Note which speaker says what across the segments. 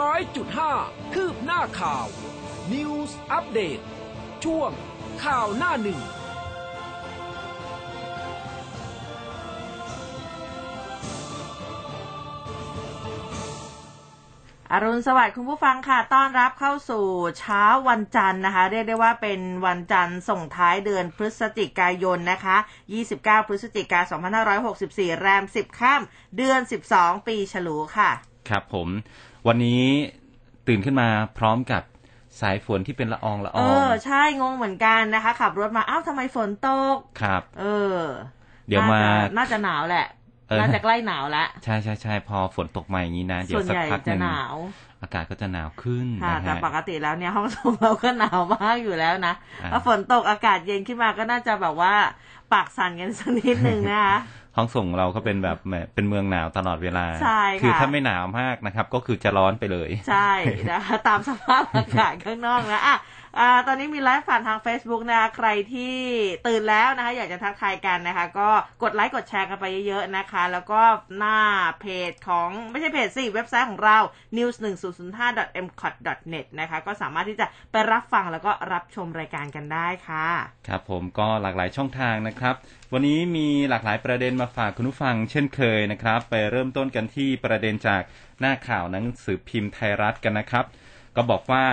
Speaker 1: ร้อยจุดห้าคืบหน้าข่าว News อัปเดตช่วงข่าวหน้าหนึ่ง
Speaker 2: อรุณสวัสดิ์คุณผู้ฟังค่ะ ต้อนรับเข้าสู่เช้าวันจันทร์นะคะ เรียกได้ว่าเป็นวันจันทร์ส่งท้ายเดือนพฤศจิกายนนะคะ 29 พฤศจิกายน 2564 แรม 10 ข้าม เดือน 12 ปีฉลูค่ะ
Speaker 3: ครับผม วันนี้ตื่นขึ้นมาพร้อมกับสายฝนที่เป็นละอองละอ
Speaker 2: เอ
Speaker 3: อง
Speaker 2: อใช่งงเหมือนกันนะคะ ขับรถมาอ้าวทำไมฝนตก
Speaker 3: ครับ
Speaker 2: เออ
Speaker 3: เดี๋ยวมา
Speaker 2: น่จะน่าจะหนาวแหละ
Speaker 3: เออ
Speaker 2: น่าจะใกล้หนาวแล้ว
Speaker 3: ใช่ใช่ใช่พอฝนตกมาอย่างนี้นะ เดี๋ย
Speaker 2: ส่
Speaker 3: ว
Speaker 2: วน
Speaker 3: สัก
Speaker 2: ใหญ่
Speaker 3: พักห
Speaker 2: จะ
Speaker 3: นึ่ง
Speaker 2: หนาว
Speaker 3: อากาศก็จะหนาวขึ้น
Speaker 2: ค่ะ
Speaker 3: นะ
Speaker 2: แต่
Speaker 3: ฮะ
Speaker 2: ปกติแล้วเนี่ยห้องส่งเราก็หนาวมากอยู่แล้วนะ
Speaker 3: อ่า
Speaker 2: ถ้าฝนตกอากาศเย็นขึ้นมาก็น่าจะแบบว่า ปากสั่นกันสักนิดนึงนะคะ
Speaker 3: ห้องส่งเราก็เป็นแบบแหมเป็นเมืองหนาวตลอดเวลา
Speaker 2: ใช่ค่ะ
Speaker 3: คือถ้าไม่หนาวมากนะครับ ก็คือจะร้อนไปเลย
Speaker 2: ใช่นะคะตามสภาพอากาศข้างนอกนะอะ อ่าตอนนี้มีไลฟ์ผ่านทาง Facebook นะคะใครที่ตื่นแล้วนะคะ อยากจะทักทายกันนะคะ ก็กดไลค์กดแชร์กันไปเยอะๆนะคะ แล้วก็หน้าเพจของไม่ใช่เพจสิเว็บไซต์ของเรา news 1 0 0 5 m c o t net นะคะ ก็สามารถที่จะไปรับฟังแล้วก็รับชมรายการกันได้ค่ะ
Speaker 3: ครับผมก็หลากหลายช่องทางนะครับ วันนี้มีหลากหลายประเด็นมาฝากคุณผู้ฟังเช่นเคยนะครับ ไปเริ่มต้นกันที่ประเด็นจากหน้าข่าวหนังสือพิมพ์ไทยรัฐกันนะครับ ก็บอกว่า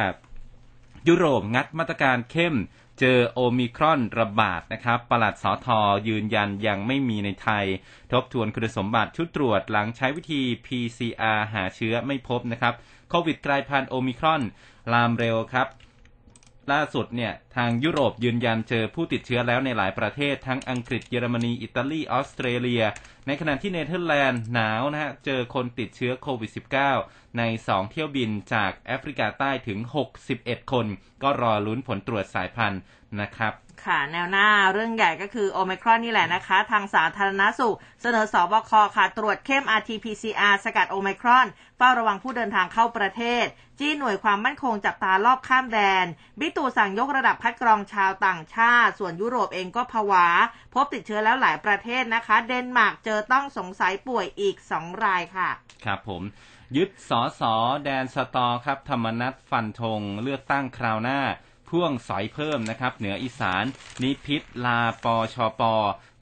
Speaker 3: ยุโรปงัดมาตรการเข้มเจอโอมิครอนระบาดนะครับปลัดสอทอยืนยันยังไม่มีในไทย ทบทวนคุณสมบัติชุดตรวจหลังใช้วิธี PCR หาเชื้อไม่พบนะครับ โควิดกลายพันธุ์โอมิครอน ลามเร็วครับ ล่าสุดเนี่ย ทางยุโรปยืนยันเจอผู้ติดเชื้อแล้วในหลายประเทศ ทั้งอังกฤษเยอรมนี อิตาลี ออสเตรเลีย ในขณะที่เนเธอร์แลนด์หนาวนะฮะ เจอคนติดเชื้อโควิด -19 ใน 2 เที่ยวบินจากแอฟริกาใต้ถึง 61 คน ก็รอลุ้นผลตรวจสายพันธุ์นะครับ
Speaker 2: ค่ะ แนวหน้าเรื่องใหญ่ก็คือโอ i ครอนนี่แหละนะคะ ทางสาธารณสุข เสนอศบคค่ะ ตรวจเข้ม RT-PCR สกัดโอ i ครอน เฝ้าระวังผู้เดินทางเข้าประเทศ จี้หน่วยความมั่นคงจับตารอบข้ามแดน บิตูสั่งยกระดับคัดกรองชาวต่างชาติ ส่วนยุโรปเองก็ผวา พบติดเชื้อแล้วหลายประเทศนะคะ เดนมาร์กเจอต้องสงสัยป่วยอีก2รายค่ะ
Speaker 3: ครับผมยึดสอสอแดนสตอครับ ธรรมนัตฟันธงเลือกตั้งคราวหน้า พ่วงสอยเพิ่มนะครับ เหนืออีสาน นิพิษลาปชป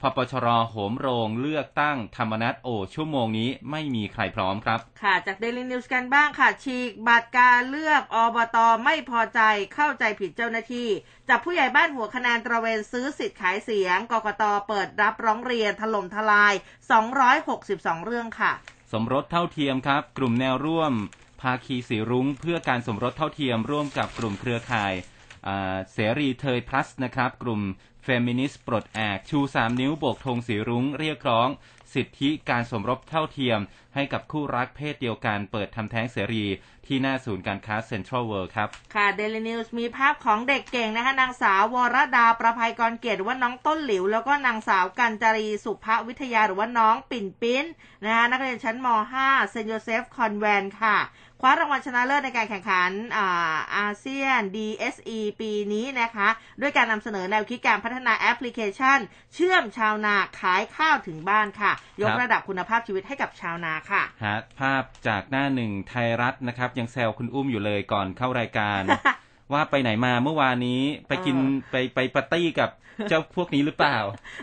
Speaker 3: พปชรโหมโรงเลือกตั้งธรรมนัตโอ ชั่วโมงนี้ไม่มีใครพร้อมครับ
Speaker 2: ค่ะ จากเดลินิวส์กันบ้างค่ะ ฉีกบัตรการเลือกอบตไม่พอใจเข้าใจผิดเจ้าหน้าที่ จับผู้ใหญ่บ้านหัวคะแนนตระเวนซื้อสิทธิ์ขายเสียงกกตเปิดรับร้องเรียนถล่มทลาย 262 เรื่องค่ะ
Speaker 3: สมรสเท่าเทียมครับ กลุ่มแนวร่วม ภาคีสีรุ้งเพื่อการสมรสเท่าเทียมร่วมกับกลุ่มเครือข่ายอ่า เสรีเทยพลัสนะครับ กลุ่มเฟมินิสต์ปลดแอกชู 3 นิ้วโบกธงสีรุ้งเรียกร้อง สิทธิการสมรสเท่าเทียม ให้กับคู่รักเพศเดียวกันเปิดทำแท้งเสรี ที่หน้าศูนย์การค้าเซ็นทรัลเวิลด์ครับ
Speaker 2: ค่ะเดลินิวส์มีภาพของเด็กเก่งนะคะนางสาววรดาประภัยกรเกียรติหรือว่าน้องต้นหลิว แล้วก็นางสาวกัญจรีสุภวิทยาหรือว่าน้องปิ่นปิ้นนะคะนักเรียนชั้นม .5 เซนต์โยเซฟคอนเวนต์ค่ะ คว้ารางวัลชนะเลิศในการแข่งขันอาอาเซียน DSE ปีนี้นะคะ ด้วยการนำเสนอแนวคิดการพัฒนาแอปพลิเคชัน เชื่อมชาวนาขายข้าวถึงบ้านค่ะ ยก
Speaker 3: ครับ
Speaker 2: ระดับคุณภาพชีวิตให้กับชาวนาค่ะ
Speaker 3: ฮะภาพจากหน้าหนึ่งไทยรัฐนะครับ ยังแซวคุณอุ้มอยู่เลยก่อนเข้ารายการ ว่าไปไหนมาเมื่อวานนี้ไปกิน
Speaker 2: เออ
Speaker 3: ไปไปปาร์ตี้กับเจ้าพวกนี้หรือเปล่า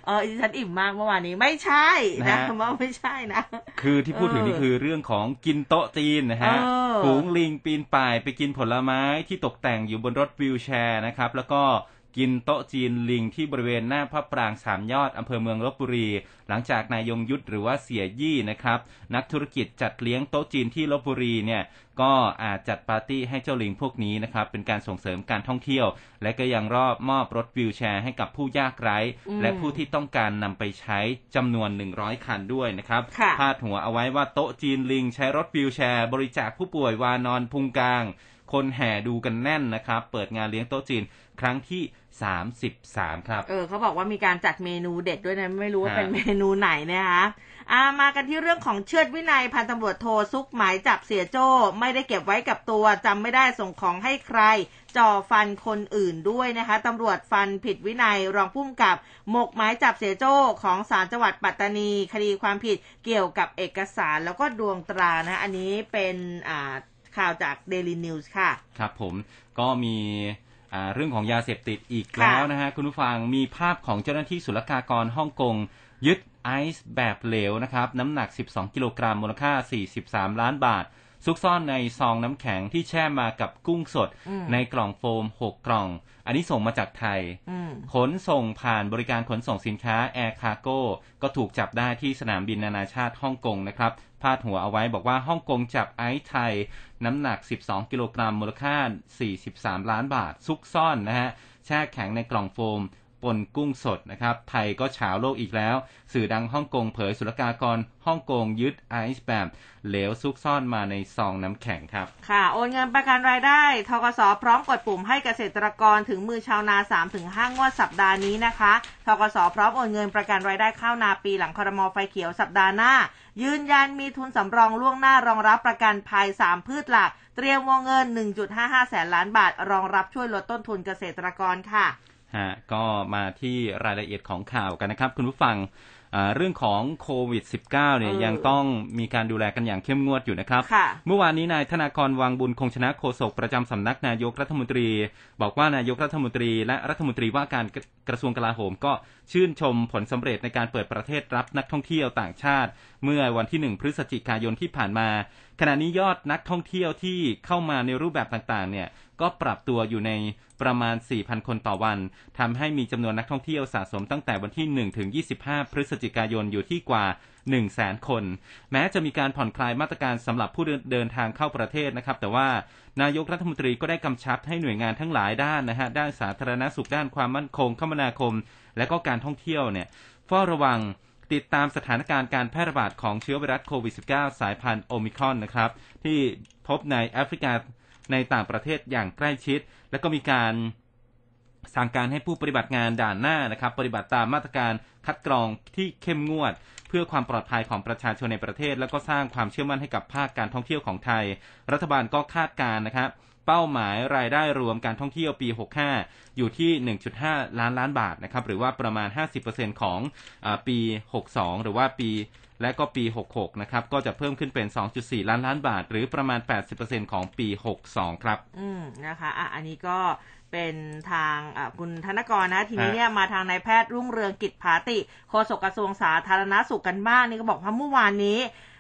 Speaker 2: เออดิฉันอิ่มมากเมื่อวานนี้ไม่ใช่
Speaker 3: นะ
Speaker 2: นะ
Speaker 3: ฮะ
Speaker 2: ว่าไม่ใช่นะ
Speaker 3: คือที่พูดถึง
Speaker 2: เออ
Speaker 3: นี่คือเรื่องของกินโต๊ะจีนนะฮะ
Speaker 2: เออ
Speaker 3: ฝูงลิงปีนป่ายไปกินผลไม้ที่ตกแต่งอยู่บนรถวิวแชร์นะครับ แล้วก็ กินโต๊ะจีนลิงที่บริเวณหน้าพระปรางสามยอดอำเภอเมืองลบบุรี หลังจากนายยงยุทธหรือว่าเสียยี่นะครับ นักธุรกิจจัดเลี้ยงโต๊ะจีนที่ลบบุรีเนี่ยก็อาจจัดปาร์ตี้ให้เจ้าลิงพวกนี้นะครับ เป็นการส่งเสริมการท่องเที่ยว และก็ยังรอบมอบรถวิวแชร์ให้กับผู้ยากไร้
Speaker 2: อืม
Speaker 3: และผู้ที่ต้องการนำไปใช้จำนวน 100 คันด้วยนะครับ
Speaker 2: ค่ะ
Speaker 3: พาดหัวเอาไว้ว่าโต๊ะจีนลิงใช้รถวิวแชร์ บริจาคผู้ป่วยวานอนพุงกลาง คนแห่ดูกันแน่นนะครับ เปิดงานเลี้ยงโต๊ะจีนครั้งที่ 33ครับ
Speaker 2: เออเขาบอกว่ามีการจัดเมนูเด็ดด้วยนะ ไม่รู้ว่า
Speaker 3: ฮะ
Speaker 2: เป็นเมนูไหนนะคะอ่ามากันที่เรื่องของเชิดวินัยพันตำรวจโทซุกหมายจับเสียโจ้ไม่ได้เก็บไว้กับตัวจำไม่ได้ส่งของให้ใครจ่อฟันคนอื่นด้วยนะคะตำรวจฟันผิดวินัยรองพุ่มกับ หมกหมายจับเสียโจ้ของศาลจังหวัดปัตตานี คดีความผิดเกี่ยวกับเอกสารแล้วก็ดวงตรานะอันนี้เป็นอ่าข่าวจาก Daily News ค่ะ
Speaker 3: ครับผมก็มีอ่า เรื่องของยาเสพติดอีก
Speaker 2: ค่ะ
Speaker 3: แล้วนะฮะ คุณผู้ฟังมีภาพของเจ้าหน้าที่ศุลกากรฮ่องกง ยึดไอซ์แบบเหลวนะครับ น้ำหนัก 12 กิโลกรัมมูลค่า 43 ล้านบาท ซุกซ่อนในซองน้ำแข็งที่แช่มากับกุ้งสด
Speaker 2: อืม
Speaker 3: ในกล่องโฟม 6 กล่อง อันนี้ส่งมาจากไทย
Speaker 2: อืม
Speaker 3: ขนส่งผ่านบริการขนส่งสินค้า Air Cargo ก็ถูกจับได้ที่สนามบินนานาชาติฮ่องกงนะครับ พาดหัวเอาไว้บอกว่าฮ่องกงจับไอซ์ไทย น้ำหนัก 12 กิโลกรัมมูลค่า 43 ล้านบาท ซุกซ่อนนะฮะ แช่แข็งในกล่องโฟม ปนกุ้งสดนะครับไทยก็เฉาโลกอีกแล้ว สื่อดังฮ่องกงเผยศุลกากรฮ่องกงยึดไอซ์แบบเหลวซุกซ่อนมาในซองน้ำแข็งครับ
Speaker 2: ค่ะ โอนเงินประกันรายได้ทกสพร้อมกดปุ่มให้เกษตรกรถึงมือชาวนา 3-5 งวดสัปดาห์นี้นะคะทกสพร้อมโอนเงินประกันรายได้ข้าวนาปีหลังครมอไฟเขียวสัปดาห์หน้า ยืนยันมีทุนสำรองล่วงหน้ารองรับประกันภัย 3 พืชหลัก เตรียมวงเงิน 1.55 แสนล้านบาท รองรับช่วยลดต้นทุนเกษตรกรค่ะ
Speaker 3: ฮะก็มาที่รายละเอียดของข่าวกันนะครับ คุณผู้ฟังอ่าเรื่องของโควิด -19 เนี่ย
Speaker 2: เออ
Speaker 3: ยังต้องมีการดูแลกันอย่างเข้มงวดอยู่นะครับ
Speaker 2: ค่ะ
Speaker 3: เมื่อวานนี้นายธนากรวังบุญคงชนะโฆษกประจำสำนักนายกรัฐมนตรี บอกว่านายกรัฐมนตรี และรัฐมนตรีว่าการกระกระทรวงกลาโหมก็ชื่นชมผลสำเร็จในการเปิดประเทศรับนักท่องเที่ยวต่างชาติ เมื่อวันที่ 1 พฤศจิกายนที่ผ่านมา ขณะนี้ยอดนักท่องเที่ยวที่เข้ามาในรูปแบบต่างๆ เนี่ย ก็ปรับตัวอยู่ในประมาณ 4,000 คนต่อวันทำให้มีจำนวนนักท่องเที่ยวสะสมตั้งแต่วันที่ 1 ถึง 25 พฤศจิกายนอยู่ที่กว่า 1 0 0 0 0แสนคน แม้จะมีการผ่อนคลายมาตรการสำหรับผู้เดินทางเข้าประเทศนะครับ แต่ว่านายกรัฐมนตรีก็ได้กำชับให้หน่วยงานทั้งหลายด้านนะฮะด้านสาธารณสุขด้านความมั่นคง คมนาคม และก็การท่องเที่ยวเนี่ยเฝ้าระวังติดตามสถานการณ์การแพร่ระบาดของเชื้อไวรัสโควิด -19 สายพันธุ์โอมิครอนนะครับ ที่พบในแอฟริกา ในต่างประเทศอย่างใกล้ชิด และก็มีการสั่งการให้ผู้ปฏิบัติงานด่านหน้านะครับ ปฏิบัติตามมาตรการคัดกรองที่เข้มงวด เพื่อความปลอดภัยของประชาชนในประเทศ แล้วก็สร้างความเชื่อมั่นให้กับภาคการท่องเที่ยวของไทย รัฐบาลก็คาดการณ์นะครับ เป้าหมายรายได้รวมการท่องเที่ยวปี 65 อยู่ที่ 1.5 ล้านล้านบาทนะครับหรือว่าประมาณ 50%ของอปี 62 หรือว่าปี และก็ปี 66 นะครับ ก็จะเพิ่มขึ้นเป็น 2.4 ล้านล้านบาท หรือประมาณ 80%ของปี 62 ครับ
Speaker 2: อืม นะคะอะอันนี้ก็เป็นทางอะคุณธนกรนะ ทีนี้
Speaker 3: ฮะ
Speaker 2: เนี่ยมาทางนายแพทย์รุ่งเรืองกิจภาติ โฆษกกระทรวงสาธารณสุขกันบ้างนี่ก็บอกว่าเมื่อวานนี้อ่า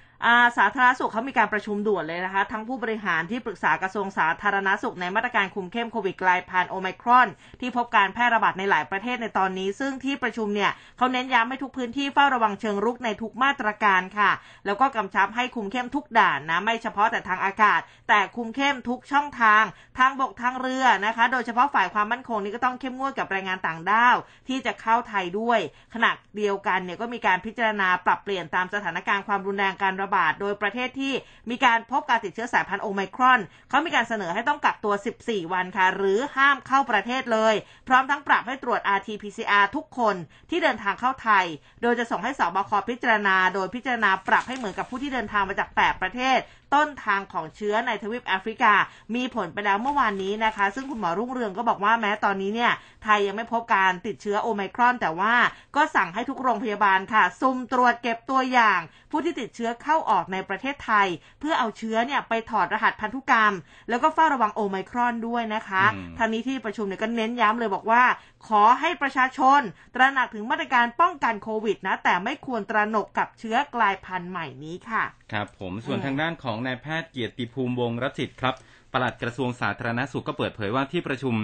Speaker 2: สาธารณสุขเขามีการประชุมด่วนเลยนะคะ ทั้งผู้บริหารที่ปรึกษากระทรวงสาธารณสุขในมาตรการคุมเข้มโควิดกลายพันธุ์โอไมครอน ที่พบการแพร่ระบาดในหลายประเทศในตอนนี้ ซึ่งที่ประชุมเนี่ยเขาเน้นย้ำให้ทุกพื้นที่เฝ้าระวังเชิงรุกในทุกมาตรการค่ะ แล้วก็กำชับให้คุมเข้มทุกด่านนะไม่เฉพาะแต่ทางอากาศ แต่คุมเข้มทุกช่องทาง ทางบกทางเรือนะคะ โดยเฉพาะฝ่ายความมั่นคงนี่ก็ต้องเข้มงวดกับแรงงานต่างด้าวที่จะเข้าไทยด้วยขณะเดียวกันเนี่ยก็มีการพิจารณาปรับเปลี่ยนตามสถานการณ์ความรุนแรงการระบาด โดยประเทศที่มีการพบการติดเชื้อสายพันธุ์โอไมครอน เขามีการเสนอให้ต้องกักตัว 14 วันค่ะ หรือห้ามเข้าประเทศเลย พร้อมทั้งปรับให้ตรวจ RT-PCR ทุกคนที่เดินทางเข้าไทย โดยจะส่งให้สบคพิจารณา โดยพิจารณาปรับให้เหมือนกับผู้ที่เดินทางมาจาก 8 ประเทศ ต้นทางของเชื้อในทวีปแอฟริกา มีผลไปแล้วเมื่อวานนี้นะคะ ซึ่งคุณหมอรุ่งเรืองก็บอกว่าแม้ตอนนี้เนี่ยไทยยังไม่พบการติดเชื้อโอไมครอน แต่ว่าก็สั่งให้ทุกโรงพยาบาลค่ะซุ่มตรวจเก็บตัวอย่าง ผู้ที่ติดเชื้อเข้าออกในประเทศไทย เพื่อเอาเชื้อเนี่ยไปถอดรหัสพันธุกรรม แล้วก็เฝ้าระวังโอไมครอนด้วยนะคะ
Speaker 3: อืม
Speaker 2: ทางนี้ที่ประชุมเนี่ยก็เน้นย้ำเลยบอกว่า ขอให้ประชาชน ตระหนักถึงมาตรการป้องกันโควิดนะแต่ไม่ควรตระหนกกับเชื้อกลายพันธุ์ใหม่นี้ค่ะ
Speaker 3: ครับผมส่วน
Speaker 2: อืม
Speaker 3: ทางด้านของนายแพทย์เกียรติภูมิวงศ์รัจิตครับปลัดกระทรวงสาธารณสุขก็เปิดเผยว่าที่ประชุม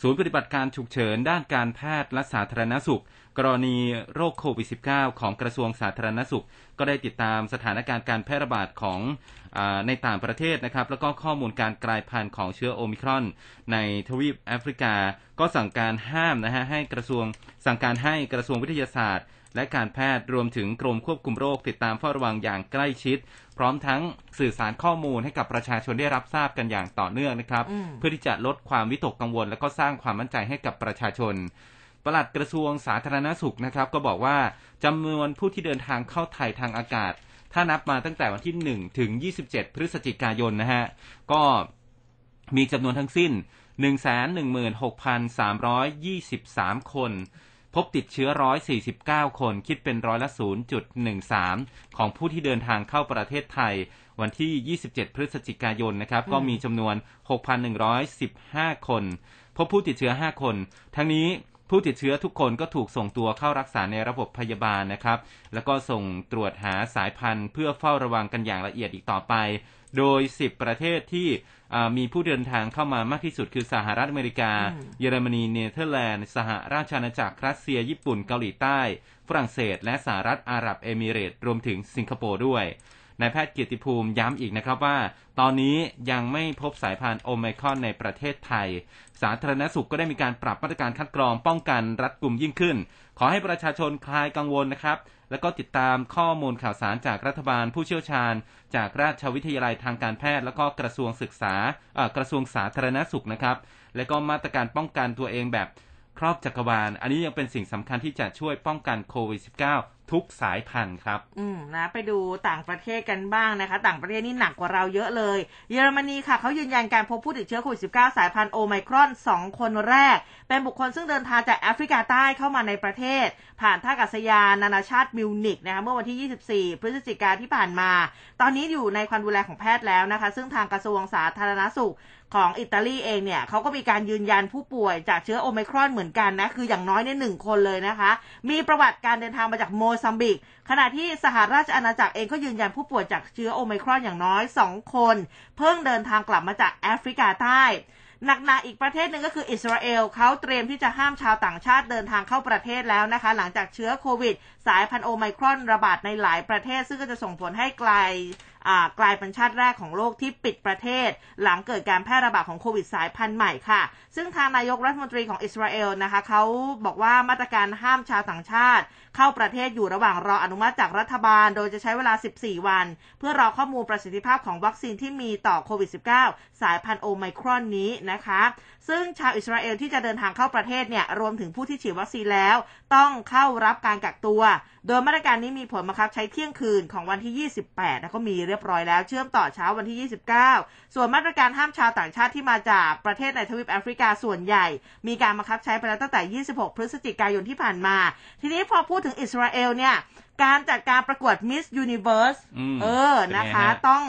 Speaker 3: ศูนย์ปฏิบัติการฉุกเฉินด้านการแพทย์และสาธารณสุข กรณีโรคโควิด -19 ของกระทรวงสาธารณสุข ก็ได้ติดตามสถานการณ์การแพร่ระบาดของอาในต่างประเทศนะครับ แล้วก็ข้อมูลการกลายพันธุ์ของเชื้อโอมิครอน ในทวีปแอฟริกา ก็สั่งการห้ามนะฮะให้กระทรวงสั่งการให้กระทรวงวิทยาศาสตร์ และการแพทย์รวมถึงกรมควบคุมโรค ติดตามเฝ้าระวังอย่างใกล้ชิด พร้อมทั้งสื่อสารข้อมูลให้กับประชาชนได้รับทราบกันอย่างต่อเนื่องนะครับ
Speaker 2: อืม
Speaker 3: เพื่อที่จะลดความวิตกกังวล และก็สร้างความมั่นใจให้กับประชาชน ปลัดกระทรวงสาธารณสุขนะครับ ก็บอกว่าจำนวนผู้ที่เดินทางเข้าไทยทางอากาศ ถ้านับมาตั้งแต่วันที่ 1 ถึง 27 พฤศจิกายนนะฮะ ก็มีจำนวนทั้งสิ้น 116,323 คน พบติดเชื้อ 149 คน คิดเป็นร้อยละ 0.13 ของผู้ที่เดินทางเข้าประเทศไทย วันที่ 27 พฤศจิกายนนะครับ ก็มีจำนวน 6,115 คน พบผู้ติดเชื้อ 5 คน ทั้งนี้ ผู้ติดเชื้อทุกคนก็ถูกส่งตัวเข้ารักษาในระบบพยาบาลนะครับ แล้วก็ส่งตรวจหาสายพันธุ์ เพื่อเฝ้าระวังกันอย่างละเอียดอีกต่อไป โดย 10 ประเทศที่อ่ามีผู้เดินทางเข้ามามากที่สุดคือสหรัฐอเมริกา
Speaker 2: อืม
Speaker 3: เยอรมนี เนเธอร์แลนด์ สหราชอาณาจักร รัสเซีย ญี่ปุ่น เกาหลีใต้ ฝรั่งเศส และสหรัฐอาหรับเอมิเรตส์รวมถึงสิงคโปร์ด้วย นายแพทย์เกียรติภูมิย้ำอีกนะครับว่า ตอนนี้ยังไม่พบสายพันธุ์โอไมครอนในประเทศไทย สาธารณสุขก็ได้มีการปรับมาตรการคัดกรองป้องกันรัดกุมยิ่งขึ้น ขอให้ประชาชนคลายกังวลนะครับ แล้วก็ติดตามข้อมูลข่าวสารจากรัฐบาลผู้เชี่ยวชาญ จากราชวิทยาลัยทางการแพทย์ แล้วก็กระทรวงศึกษากระทรวงสาธารณสุขนะครับ และก็มาตรการป้องกันตัวเองแบบครอบจักรวาล อันนี้ยังเป็นสิ่งสำคัญที่จะช่วยป้องกันโควิด -19 ทุกสายพันธุ์ครับ
Speaker 2: อืมนะ ไปดูต่างประเทศกันบ้างนะคะ ต่างประเทศนี่หนักกว่าเราเยอะเลย เยอรมนีค่ะเขายืนยันการพบผู้ติดเชื้อโควิด -19 สายพันธุ์โอไมครอน 2 คนแรก เป็นบุคคลซึ่งเดินทางจากแอฟริกาใต้เข้ามาในประเทศ ผ่านท่าอากาศยานนานาชาติมิวนิกนะคะเมื่อวันที่ 24 พฤศจิกาที่ผ่านมา ตอนนี้อยู่ในความดูแลของแพทย์แล้วนะคะ ซึ่งทางกระทรวงสาธารณสุข ของอิตาลีเองเนี่ยเขาก็มีการยืนยันผู้ป่วยจากเชื้อโอมครอนเหมือนกันนะ คืออย่างน้อยเนี่ยหนึ่งคนเลยนะคะ มีประวัติการเดินทางมาจากโมซัมบิก ขณะที่สหราชอาณาจักรเองก็ยืนยันผู้ป่วยจากเชื้อโอมครอนอย่างน้อย2คน เพิ่งเดินทางกลับมาจากแอฟริกาใต้หนักๆอีกประเทศหนึ่งก็คืออิสราเอลเขาเตรียมที่จะห้ามชาวต่างชาติเดินทางเข้าประเทศแล้วนะคะ หลังจากเชื้อโควิด สายพันธุ์โอไมครอนระบาดในหลายประเทศ ซึ่งก็จะส่งผลให้ไกล กลายเป็นชาติแรกของโลกที่ปิดประเทศ หลังเกิดการแพร่ระบาดของโควิดสายพันธุ์ใหม่ค่ะ ซึ่งทางนายกรัฐมนตรีของอิสราเอลนะคะเขาบอกว่ามาตรการห้ามชาวต่างชาติ เข้าประเทศอยู่ระหว่างรออนุมัติจากรัฐบาล โดยจะใช้เวลา 14 วัน เพื่อรอข้อมูลประสิทธิภาพของวัคซีนที่มีต่อโควิด -19 สายพันธุ์โอไมครอนนี้นะคะซึ่งชาวอิสราเอลที่จะเดินทางเข้าประเทศเนี่ยรวมถึงผู้ที่ฉีดวัคซีนแล้ว ต้องเข้ารับการกักตัว โดยมาตรการนี้มีผลบังคับใช้เที่ยงคืนของวันที่ 28แล้วก็มีเรียบร้อยแล้วเชื่อมต่อเช้าวันที่ 29 ส่วนมาตรการห้ามชาวต่างชาติที่มาจากประเทศในทวีปแอฟริกาส่วนใหญ่ มีการบังคับใช้ไปแล้วตั้งแต่ 26 พฤศจิกายนที่ผ่านมา ทีนี้พอพูดถึงอิสราเอลเนี่ยการจัดการประกวด Miss Universe
Speaker 3: อืม
Speaker 2: เออ
Speaker 3: เป็นไง
Speaker 2: นะคะ
Speaker 3: ฮะ
Speaker 2: ต้อง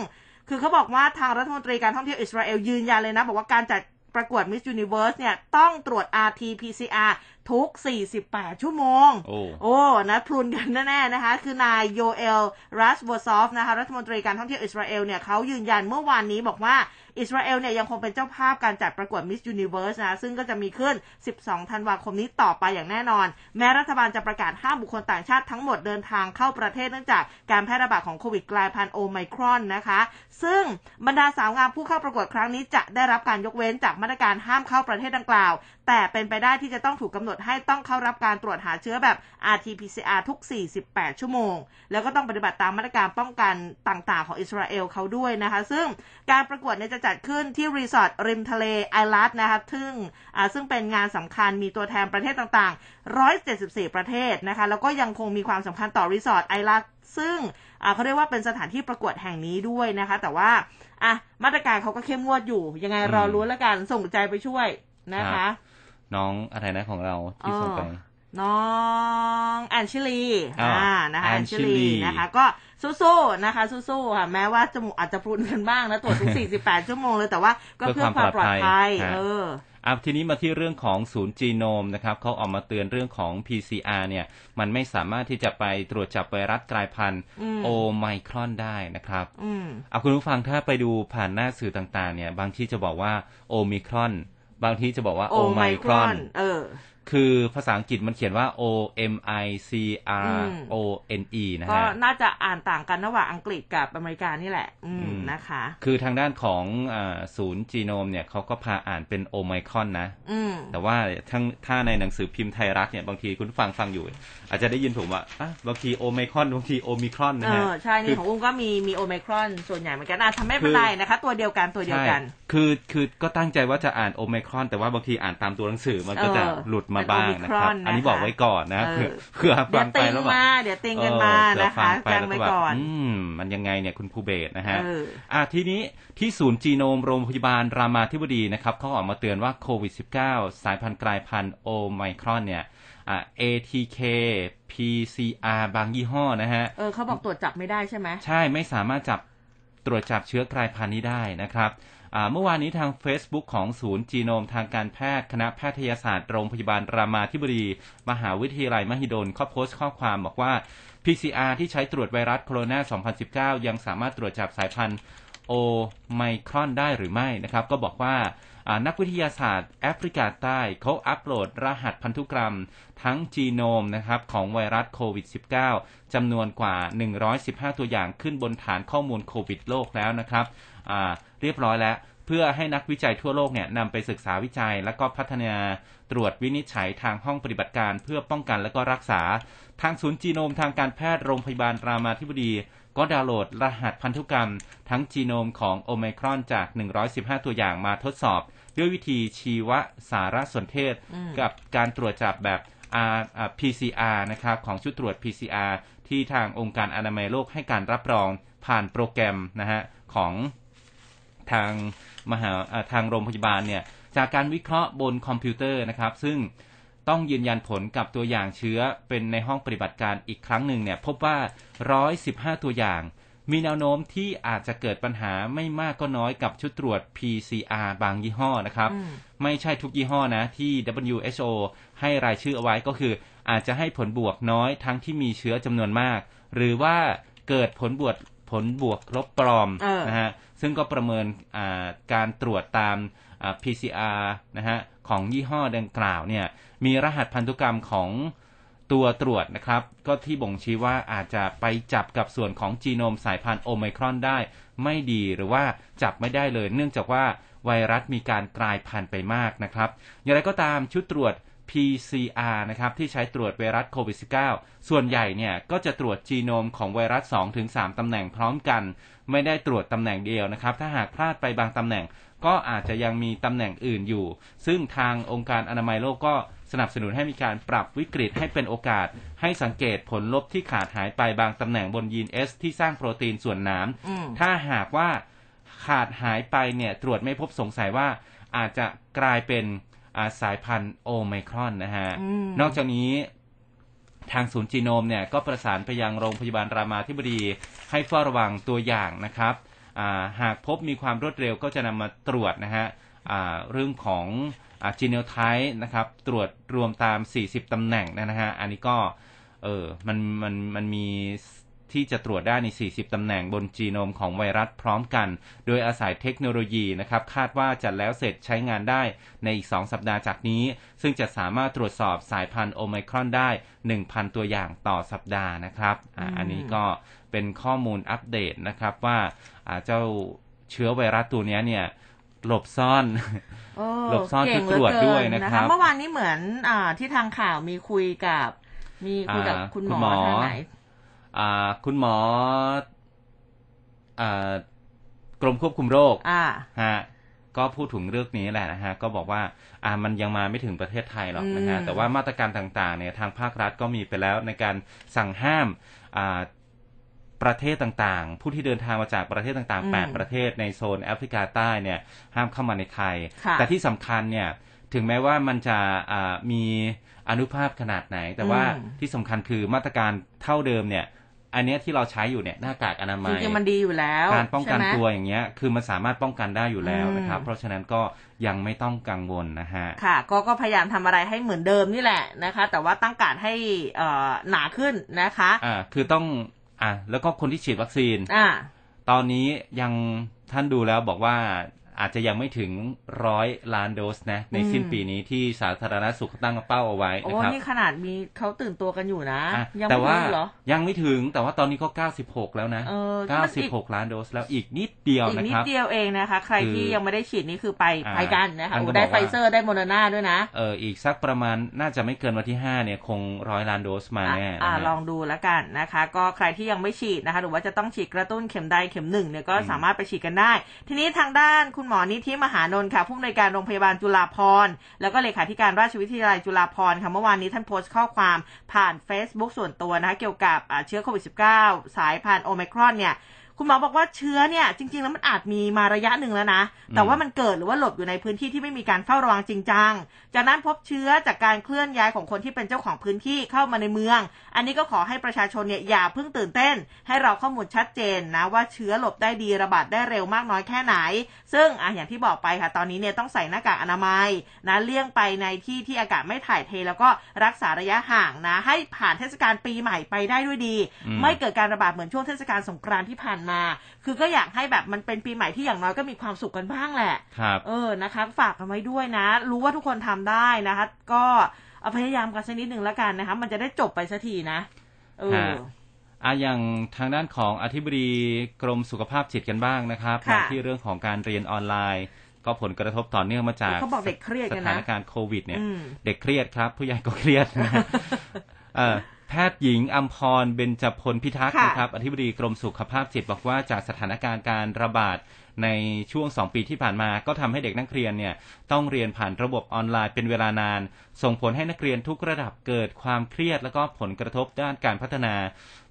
Speaker 2: คือเขาบอกว่าทางรัฐมนตรีการท่องเที่ยวอิสราเอลยืนยันเลยนะ บอกว่าการจัด ประกวด Miss Universe เนี่ยต้องตรวจ RT-PCR ทุก 48 ชั่วโมง
Speaker 3: โอ้
Speaker 2: โอ้นะพรุนกันแน่ๆนะคะ คือนายโยเอลรัสโบซอฟนะคะรัฐมนตรีการท่องเที่ยวอิสราเอลเนี่ยเขายืนยันเมื่อวานนี้บอกว่าอิสราเอลเนี่ยยังคงเป็นเจ้าภาพการจัดประกวด Miss Universe นะซึ่งก็จะมีขึ้น 12 ธันวาคมนี้ต่อไปอย่างแน่นอน แม้รัฐบาลจะประกาศห้ามบุคคลต่างชาติทั้งหมดเดินทางเข้าประเทศเนื่องจากการแพร่ระบาดของโควิดกลายพันธุ์โอไมครอนนะคะ ซึ่งบรรดาสาวงามผู้เข้าประกวดครั้งนี้จะได้รับการยกเว้นจากมาตรการห้ามเข้าประเทศดังกล่าวแต่เป็นไปได้ที่จะต้องถูกกำหนดให้ต้องเข้ารับการตรวจหาเชื้อแบบ RT-PCR ทุก 48 ชั่วโมง แล้วก็ต้องปฏิบัติตามมาตรการป้องกันต่างๆ ของอิสราเอลเขาด้วยนะคะ ซึ่งการประกวดเนี่ยจะจัดขึ้นที่รีสอร์ทริมทะเลไอลัตนะคะซึ่งอ่าซึ่งเป็นงานสำคัญมีตัวแทนประเทศต่างๆ 174 ประเทศนะคะ แล้วก็ยังคงมีความสำคัญต่อรีสอร์ทไอลัตซึ่งอ่าเขาเรียกว่าเป็นสถานที่ประกวดแห่งนี้ด้วยนะคะ แต่ว่าอะมาตรการเขาก็เข้มงวดอยู่ ยังไงรอรู้แล้วกันส่งใจไปช่วยนะคะ
Speaker 3: น้องอะไรนะของเราที่ส่งไป
Speaker 2: อ๋อน้องแอนชิลี
Speaker 3: อ่า
Speaker 2: อ่านะคะ
Speaker 3: แอ
Speaker 2: แอนน
Speaker 3: ชิ
Speaker 2: ชิ
Speaker 3: ลี
Speaker 2: ลีนะคะ ก็สู้ๆนะคะสู้ๆค่ะแม้ว่าจมูกอาจจะพรุนกันบ้างนะตรวจทุก 48 ชั่วโมงเลยแต่ว่าก็เพื่อความปลอดภัย
Speaker 3: ฮะ
Speaker 2: เออ
Speaker 3: อะทีนี้มาที่เรื่องของศูนย์จีโนมนะครับเขาออกมาเตือนเรื่องของ PCR เนี่ย มันไม่สามารถที่จะไปตรวจจับไวรัสกลายพันธุ์
Speaker 2: อืม
Speaker 3: โอไมครอนได้นะครับ
Speaker 2: อืม
Speaker 3: เอาคุณผู้ฟังถ้าไปดูผ่านหน้าสื่อต่างๆ เนี่ย บางที่จะบอกว่าโอมิครอน บางที่จะบอกว่า
Speaker 2: โอ
Speaker 3: โอ
Speaker 2: ไม
Speaker 3: ไม
Speaker 2: ค
Speaker 3: ค
Speaker 2: ร
Speaker 3: ร
Speaker 2: อ
Speaker 3: อนน
Speaker 2: เออ
Speaker 3: คือภาษาอังกฤษมันเขียนว่า O M I C
Speaker 2: อื
Speaker 3: R
Speaker 2: ม
Speaker 3: O N E นะ
Speaker 2: ก็
Speaker 3: ฮะ
Speaker 2: น่าจะอ่านต่างกันระหว่างอังกฤษกับอเมริกานี่แหละ อืม
Speaker 3: อืม
Speaker 2: นะคะ
Speaker 3: คือทางด้านของอาศูนย์จีโนมเนี่ยเขาก็พาอ่านเป็นโอไมครอนนะ
Speaker 2: อืม
Speaker 3: แต่ว่าทั้งถ้าในหนังสือพิมพ์ไทยรัฐเนี่ยบางทีคุณผู้ฟังฟังอยู่ อาจจะได้ยินผมว่าอะบางทีโอไมครอนบางทีโอมิครอนนะ
Speaker 2: เอ
Speaker 3: ฮะ
Speaker 2: อใช่นี่ของอุ้มก็มีมีโอไมครอนส่วนใหญ่เหมือนกันอะทำไม่เป็นไรนะคะ ตัวเดียวกันตัวเดียวกัน
Speaker 3: ใช่คือคือก็ตั้งใจว่าจะอ่านโอไมครอน แต่ว่าบางทีอ่านตามตัวหนังสือมันก็จะ
Speaker 2: เออ
Speaker 3: หลุดมาบ้างนะครับ
Speaker 2: เป็นโอมิครอนนะคะ
Speaker 3: อันนี้บอกไว้ก่อนนะ
Speaker 2: เออ
Speaker 3: เผื่อ
Speaker 2: เดี๋
Speaker 3: ฟั
Speaker 2: ยว
Speaker 3: งไป
Speaker 2: ติง
Speaker 3: แล้วแบบ
Speaker 2: มาเดี๋ยวติงกันมา
Speaker 3: เออเผื่อ
Speaker 2: นะ
Speaker 3: ฟั
Speaker 2: คะ
Speaker 3: งไป
Speaker 2: กัน
Speaker 3: แล้ว
Speaker 2: ไว้
Speaker 3: ก็แบบ
Speaker 2: ก่อน
Speaker 3: อืมมันยังไงเนี่ยคุณภูเบศนะฮะ
Speaker 2: เออ
Speaker 3: อะทีนี้ที่ศูนย์จีโนมโรงพยาบาลรามาธิบดีนะครับเขาออกมาเตือนว่าโควิด -19 สายพันธุ์กลายพันธุ์โอไมครอนเนี่ยอ่า ATK PCR บางยี่ห้อนะฮะ
Speaker 2: เออเขาบอกตรวจจับไม่ได้ใช่ไหม
Speaker 3: ใช่ไม่สามารถจับตรวจจับเชื้อกลายพันธุ์นี้ได้นะครับอ่า เมื่อวานนี้ทาง Facebook ของศูนย์จีโนมทางการแพทย์คณะแพทยศาสตร์โรงพยาบาลรามาธิบดี มหาวิทยาลัยมหิดลเขาโพสต์ข้อความบอกว่า PCR ที่ใช้ตรวจไวรัสโคโรนา 2019 ยังสามารถตรวจจับสายพันธุ์โอไมครอนได้หรือไม่นะครับ ก็บอกว่านักวิทยาศาสตร์แอฟริกาใต้เขาอัปโหลดรหัสพันธุกรรม ทั้งจีโนมนะครับของไวรัสโควิด -19 จำนวนกว่า 115 ตัวอย่างขึ้นบนฐานข้อมูลโควิดโลกแล้วนะครับ เรียบร้อยแล้วเพื่อให้นักวิจัยทั่วโลกเนี่ยนำไปศึกษาวิจัย และก็พัฒนาตรวจวินิจฉัยทางห้องปฏิบัติการ เพื่อป้องกันและก็รักษา ทางศูนย์จีโนมทางการแพทย์โรงพยาบาลรามาธิบดี ก็ดาวน์โหลดรหัสพันธุกรรม ทั้งจีโนมของโอไมครอนจาก 115 ตัวอย่างมาทดสอบ ด้วยวิธีชีวสารสนเทศ
Speaker 2: อืม
Speaker 3: กับการตรวจจับแบบ R อ่า PCR นะครับของชุดตรวจ PCR ที่ทางองค์การอนามัยโลกให้การรับรองผ่านโปรแกรมนะฮะของ ทางมหาอ่าทางโรงพยาบาลเนี่ยจากการวิเคราะห์บนคอมพิวเตอร์นะครับ ซึ่งต้องยืนยันผลกับตัวอย่างเชื้อเป็นในห้องปฏิบัติการอีกครั้งหนึ่งเนี่ยพบว่า 115 ตัวอย่าง มีแนวโน้มที่อาจจะเกิดปัญหาไม่มากก็น้อยกับชุดตรวจ PCR บางยี่ห้อนะครับ
Speaker 2: อืม
Speaker 3: ไม่ใช่ทุกยี่ห้อนะที่ WHO ให้รายชื่อเอาไว้ก็คือ อาจจะให้ผลบวกน้อยทั้งที่มีเชื้อจำนวนมาก หรือว่าเกิดผลบวกผลบวกลบปลอม
Speaker 2: เออ
Speaker 3: นะฮะ ซึ่งก็ประเมินการตรวจตาม PCR นะฮะของยี่ห้อดังกล่าวเนี่ยมีรหัสพันธุกรรมของตัวตรวจนะครับ ก็ที่บ่งชี้ว่าอาจจะไปจับกับส่วนของจีโนมสายพันธุ์โอไมครอนได้ไม่ดีหรือว่าจับไม่ได้เลย เนื่องจากว่าไวรัสมีการกลายพันธุ์ไปมากนะครับ อย่างไรก็ตามชุดตรวจ PCR นะครับที่ใช้ตรวจไวรัสโควิด -19 ส่วนใหญ่เนี่ยก็จะตรวจจีโนมของไวรัส 2-3 ตำแหน่งพร้อมกัน ไม่ได้ตรวจตำแหน่งเดียวนะครับ ถ้าหากพลาดไปบางตำแหน่งก็อาจจะยังมีตำแหน่งอื่นอยู่ ซึ่งทางองค์การอนามัยโลกก็สนับสนุนให้มีการปรับวิกฤตให้เป็นโอกาส ให้สังเกตผลลบที่ขาดหายไปบางตำแหน่งบนยีน S ที่สร้างโปรตีนส่วนหนาม
Speaker 2: อืม
Speaker 3: ถ้าหากว่าขาดหายไปเนี่ยตรวจไม่พบสงสัยว่าอาจจะกลายเป็นอ่า สายพันธุ์โอไมครอนนะฮะ
Speaker 2: อืม
Speaker 3: นอกจากนี้ทางศูนย์จีโนมเนี่ยก็ประสานไปยังโรงพยาบาลรามาธิบดี ให้เฝ้าระวังตัวอย่างนะครับอ่าหากพบมีความรวดเร็วก็จะนำมาตรวจนะฮะอ่าเรื่องของจีเนลไทนะครับ ตรวจรวมตาม 40 ตำแหน่งนะฮะ อันนี้ก็เออมันมันมันมี ที่จะตรวจได้ใน 40 ตำแหน่งบนจีโนมของไวรัสพร้อมกัน โดยอาศัยเทคโนโลยีนะครับคาดว่าจะแล้วเสร็จใช้งานได้ในอีก 2 สัปดาห์จากนี้ ซึ่งจะสามารถตรวจสอบสายพันธุ์โอไมครอนได้ 1,000 ตัวอย่างต่อสัปดาห์นะครับอ่า
Speaker 2: อืม
Speaker 3: อันนี้ก็เป็นข้อมูลอัปเดตนะครับว่าอ่าเจ้าเชื้อไวรัสตัวเนี้ยเนี่ยหลบซ่อน
Speaker 2: โอ้
Speaker 3: หลบซ่อน
Speaker 2: เก่ง
Speaker 3: ที่ตรวจ
Speaker 2: เหลือเกิ
Speaker 3: ด้วยนะครับ
Speaker 2: เมื่อวานนี้เหมือนอ่าที่ทางข่าวมีคุยกับ มีคุยกับ
Speaker 3: อ่า
Speaker 2: คุณห
Speaker 3: คุ
Speaker 2: ม
Speaker 3: ณ
Speaker 2: อ
Speaker 3: หมอ
Speaker 2: ทางไหน
Speaker 3: อ่าคุณหมออ่ากรมควบคุมโรค
Speaker 2: อ่า
Speaker 3: ฮะก็พูดถึงเรื่องนี้แหละนะฮะก็บอกว่าอ่ามันยังมาไม่ถึงประเทศไทยหรอกนะฮะ
Speaker 2: อืม
Speaker 3: แต่ว่ามาตรการต่างๆเนี่ยทางภาครัฐก็มีไปแล้วในการสั่งห้ามอ่าประเทศต่างๆ ผู้ที่เดินทางมาจากประเทศต่างๆ 8 ประเทศในโซนแอฟริกาใต้เนี่ยห้ามเข้ามาในไทย
Speaker 2: ค่ะ
Speaker 3: แต่ที่สำคัญเนี่ยถึงแม้ว่ามันจะอ่ามีอนุภาพขนาดไหน แต่ว่า
Speaker 2: อืม
Speaker 3: ที่สำคัญคือมาตรการเท่าเดิมเนี่ย อันเนี้ยที่เราใช้อยู่เนี่ยหน้ากากอนามั
Speaker 2: จ
Speaker 3: ย
Speaker 2: ริงๆมันดีอยู่แล้ว
Speaker 3: การป้องกัน
Speaker 2: ใช่ไหม
Speaker 3: ตัวอย่างเงี้ย คือมันสามารถป้องกันได้อยู่แล้วนะครับ
Speaker 2: อืม
Speaker 3: เพราะฉะนั้นก็ยังไม่ต้องกังวลนะฮะ
Speaker 2: ค่ะก็ก็พยายามทำอะไรให้เหมือนเดิมนี่แหละนะคะ แต่ว่าตั้งการดให้เอ่อหนาขึ้นนะคะ
Speaker 3: อ่า คือต้อง อ่าแล้วก็คนที่ฉีดวัคซีน
Speaker 2: อ่า
Speaker 3: ตอนนี้ยังท่านดูแล้วบอกว่า อาจจะยังไม่ถึงร้อยล้านโดสนะ ใน
Speaker 2: อืม
Speaker 3: สิ้นปีนี้ที่สาธารณสุขตั้งเป้าเอาไว้
Speaker 2: โอ้
Speaker 3: นะครับ
Speaker 2: นี่ขนาดมีเขาตื่นตัวกันอยู่นะ
Speaker 3: อะ
Speaker 2: ยัง
Speaker 3: แต่
Speaker 2: ไม่
Speaker 3: ว่า
Speaker 2: รู้เหรอ
Speaker 3: ยังไม่ถึงแต่ว่าตอนนี้ก็ 96 แล้วนะ
Speaker 2: เออก็มันอีก
Speaker 3: 96ล้านโดสแล้วอีกนิดเดียว
Speaker 2: อีก
Speaker 3: นะ
Speaker 2: นิ
Speaker 3: ค
Speaker 2: ด
Speaker 3: รับ
Speaker 2: เดียวเองนะคะ ใครที่
Speaker 3: คือ
Speaker 2: ยังไม่ได้ฉีดนี่คือไป
Speaker 3: อ่า
Speaker 2: ไปกันนะคะ
Speaker 3: ท่านก็
Speaker 2: โอ้ได้
Speaker 3: บอก
Speaker 2: ไฟ
Speaker 3: ว่า
Speaker 2: เซอร์ได้โมเดอร์นาด้วยนะ
Speaker 3: เอออีกสักประมาณน่าจะไม่เกินวันที่ 5 เนี่ยคงร้อยล้านโดสมาแน่
Speaker 2: อ่า
Speaker 3: นะฮะ
Speaker 2: ลองดูแล้วกันนะคะ ก็ใครที่ยังไม่ฉีดนะคะ หรือว่าจะต้องฉีดกระตุ้นเข็มใดเข็มหนึ่งเนี่ยก็
Speaker 3: อืม
Speaker 2: สามารถไปฉีดกันได้ ทีนี้ทางด้านคุณคุณหมอนิธิมหานนท์ค่ะผู้อำนวยการโรงพยาบาลจุฬาภรณ์แล้วก็เลขาธิการราชวิทยาลัยจุฬาภรณ์ค่ะเมื่อวานนี้ท่านโพสต์ข้อความผ่าน Facebook ส่วนตัวนะคะเกี่ยวกับเชื้อโควิด -19 สายพันธุ์โอเมครอนเนี่ย คุณหมอบอกว่าเชื้อเนี่ยจริง ๆ แล้วมันอาจมีมาระยะหนึ่งแล้วนะ แต่ว่ามันเกิดหรือว่าหลบอยู่ในพื้นที่ที่ไม่มีการเฝ้าระวังจริงจัง จากนั้นพบเชื้อจากการเคลื่อนย้ายของคนที่เป็นเจ้าของพื้นที่เข้ามาในเมือง อันนี้ก็ขอให้ประชาชนเนี่ยอย่าเพิ่งตื่นเต้น ให้เราข้อมูลชัดเจนนะว่าเชื้อหลบได้ดีระบาดได้เร็วมากน้อยแค่ไหน ซึ่งอะอย่างที่บอกไปค่ะ ตอนนี้เนี่ยต้องใส่หน้ากากอนามัยนะเลี่ยงไปในที่ที่อากาศไม่ถ่ายเทแล้วก็รักษาระยะห่างนะ ให้ผ่านเทศกาลปีใหม่ไปได้ด้วยดี
Speaker 3: อืม
Speaker 2: ไม่เกิดการระบาดเหมือนช่วงเทศกาลสงกรานต์ที่ผ่านมาคือก็อยากให้แบบมันเป็นปีใหม่ที่อย่างน้อยก็มีความสุขกันบ้างแหละ
Speaker 3: ครับ
Speaker 2: เออนะคะ ฝากกันไว้ด้วยนะ รู้ว่าทุกคนทำได้นะคะ ก็เอาพยายามกันสักนิดหนึ่งแล้วกันนะคะ มันจะได้จบไปสักทีนะเออ
Speaker 3: ฮะอะอย่างทางด้านของอธิบดีกรมสุขภาพจิตกันบ้างนะครับ
Speaker 2: ค่ะ
Speaker 3: มาที่เรื่องของการเรียนออนไลน์ ก็ผลกระทบต่อเนื่องมาจาก
Speaker 2: เขาบอกเด็กเครียด
Speaker 3: ส
Speaker 2: กัน
Speaker 3: ถาน
Speaker 2: นะ
Speaker 3: การณ์โควิดเนี่ย
Speaker 2: อืม
Speaker 3: เด็กเครียดครับ ผู้ใหญ่ก็เครียดนะฮะเอ่อแพทย์หญิงอัมพรเบญจพลพิทักษ์
Speaker 2: ค่ะ
Speaker 3: นะครับอธิบดีกรมสุขภาพจิตบอกว่าจากสถานการณ์การระบาดในช่วง 2 ปีที่ผ่านมาก็ทำให้เด็กนักเรียนเนี่ยต้องเรียนผ่านระบบออนไลน์เป็นเวลานาน ส่งผลให้นักเรียนทุกระดับเกิดความเครียดแล้วก็ผลกระทบด้านการพัฒนา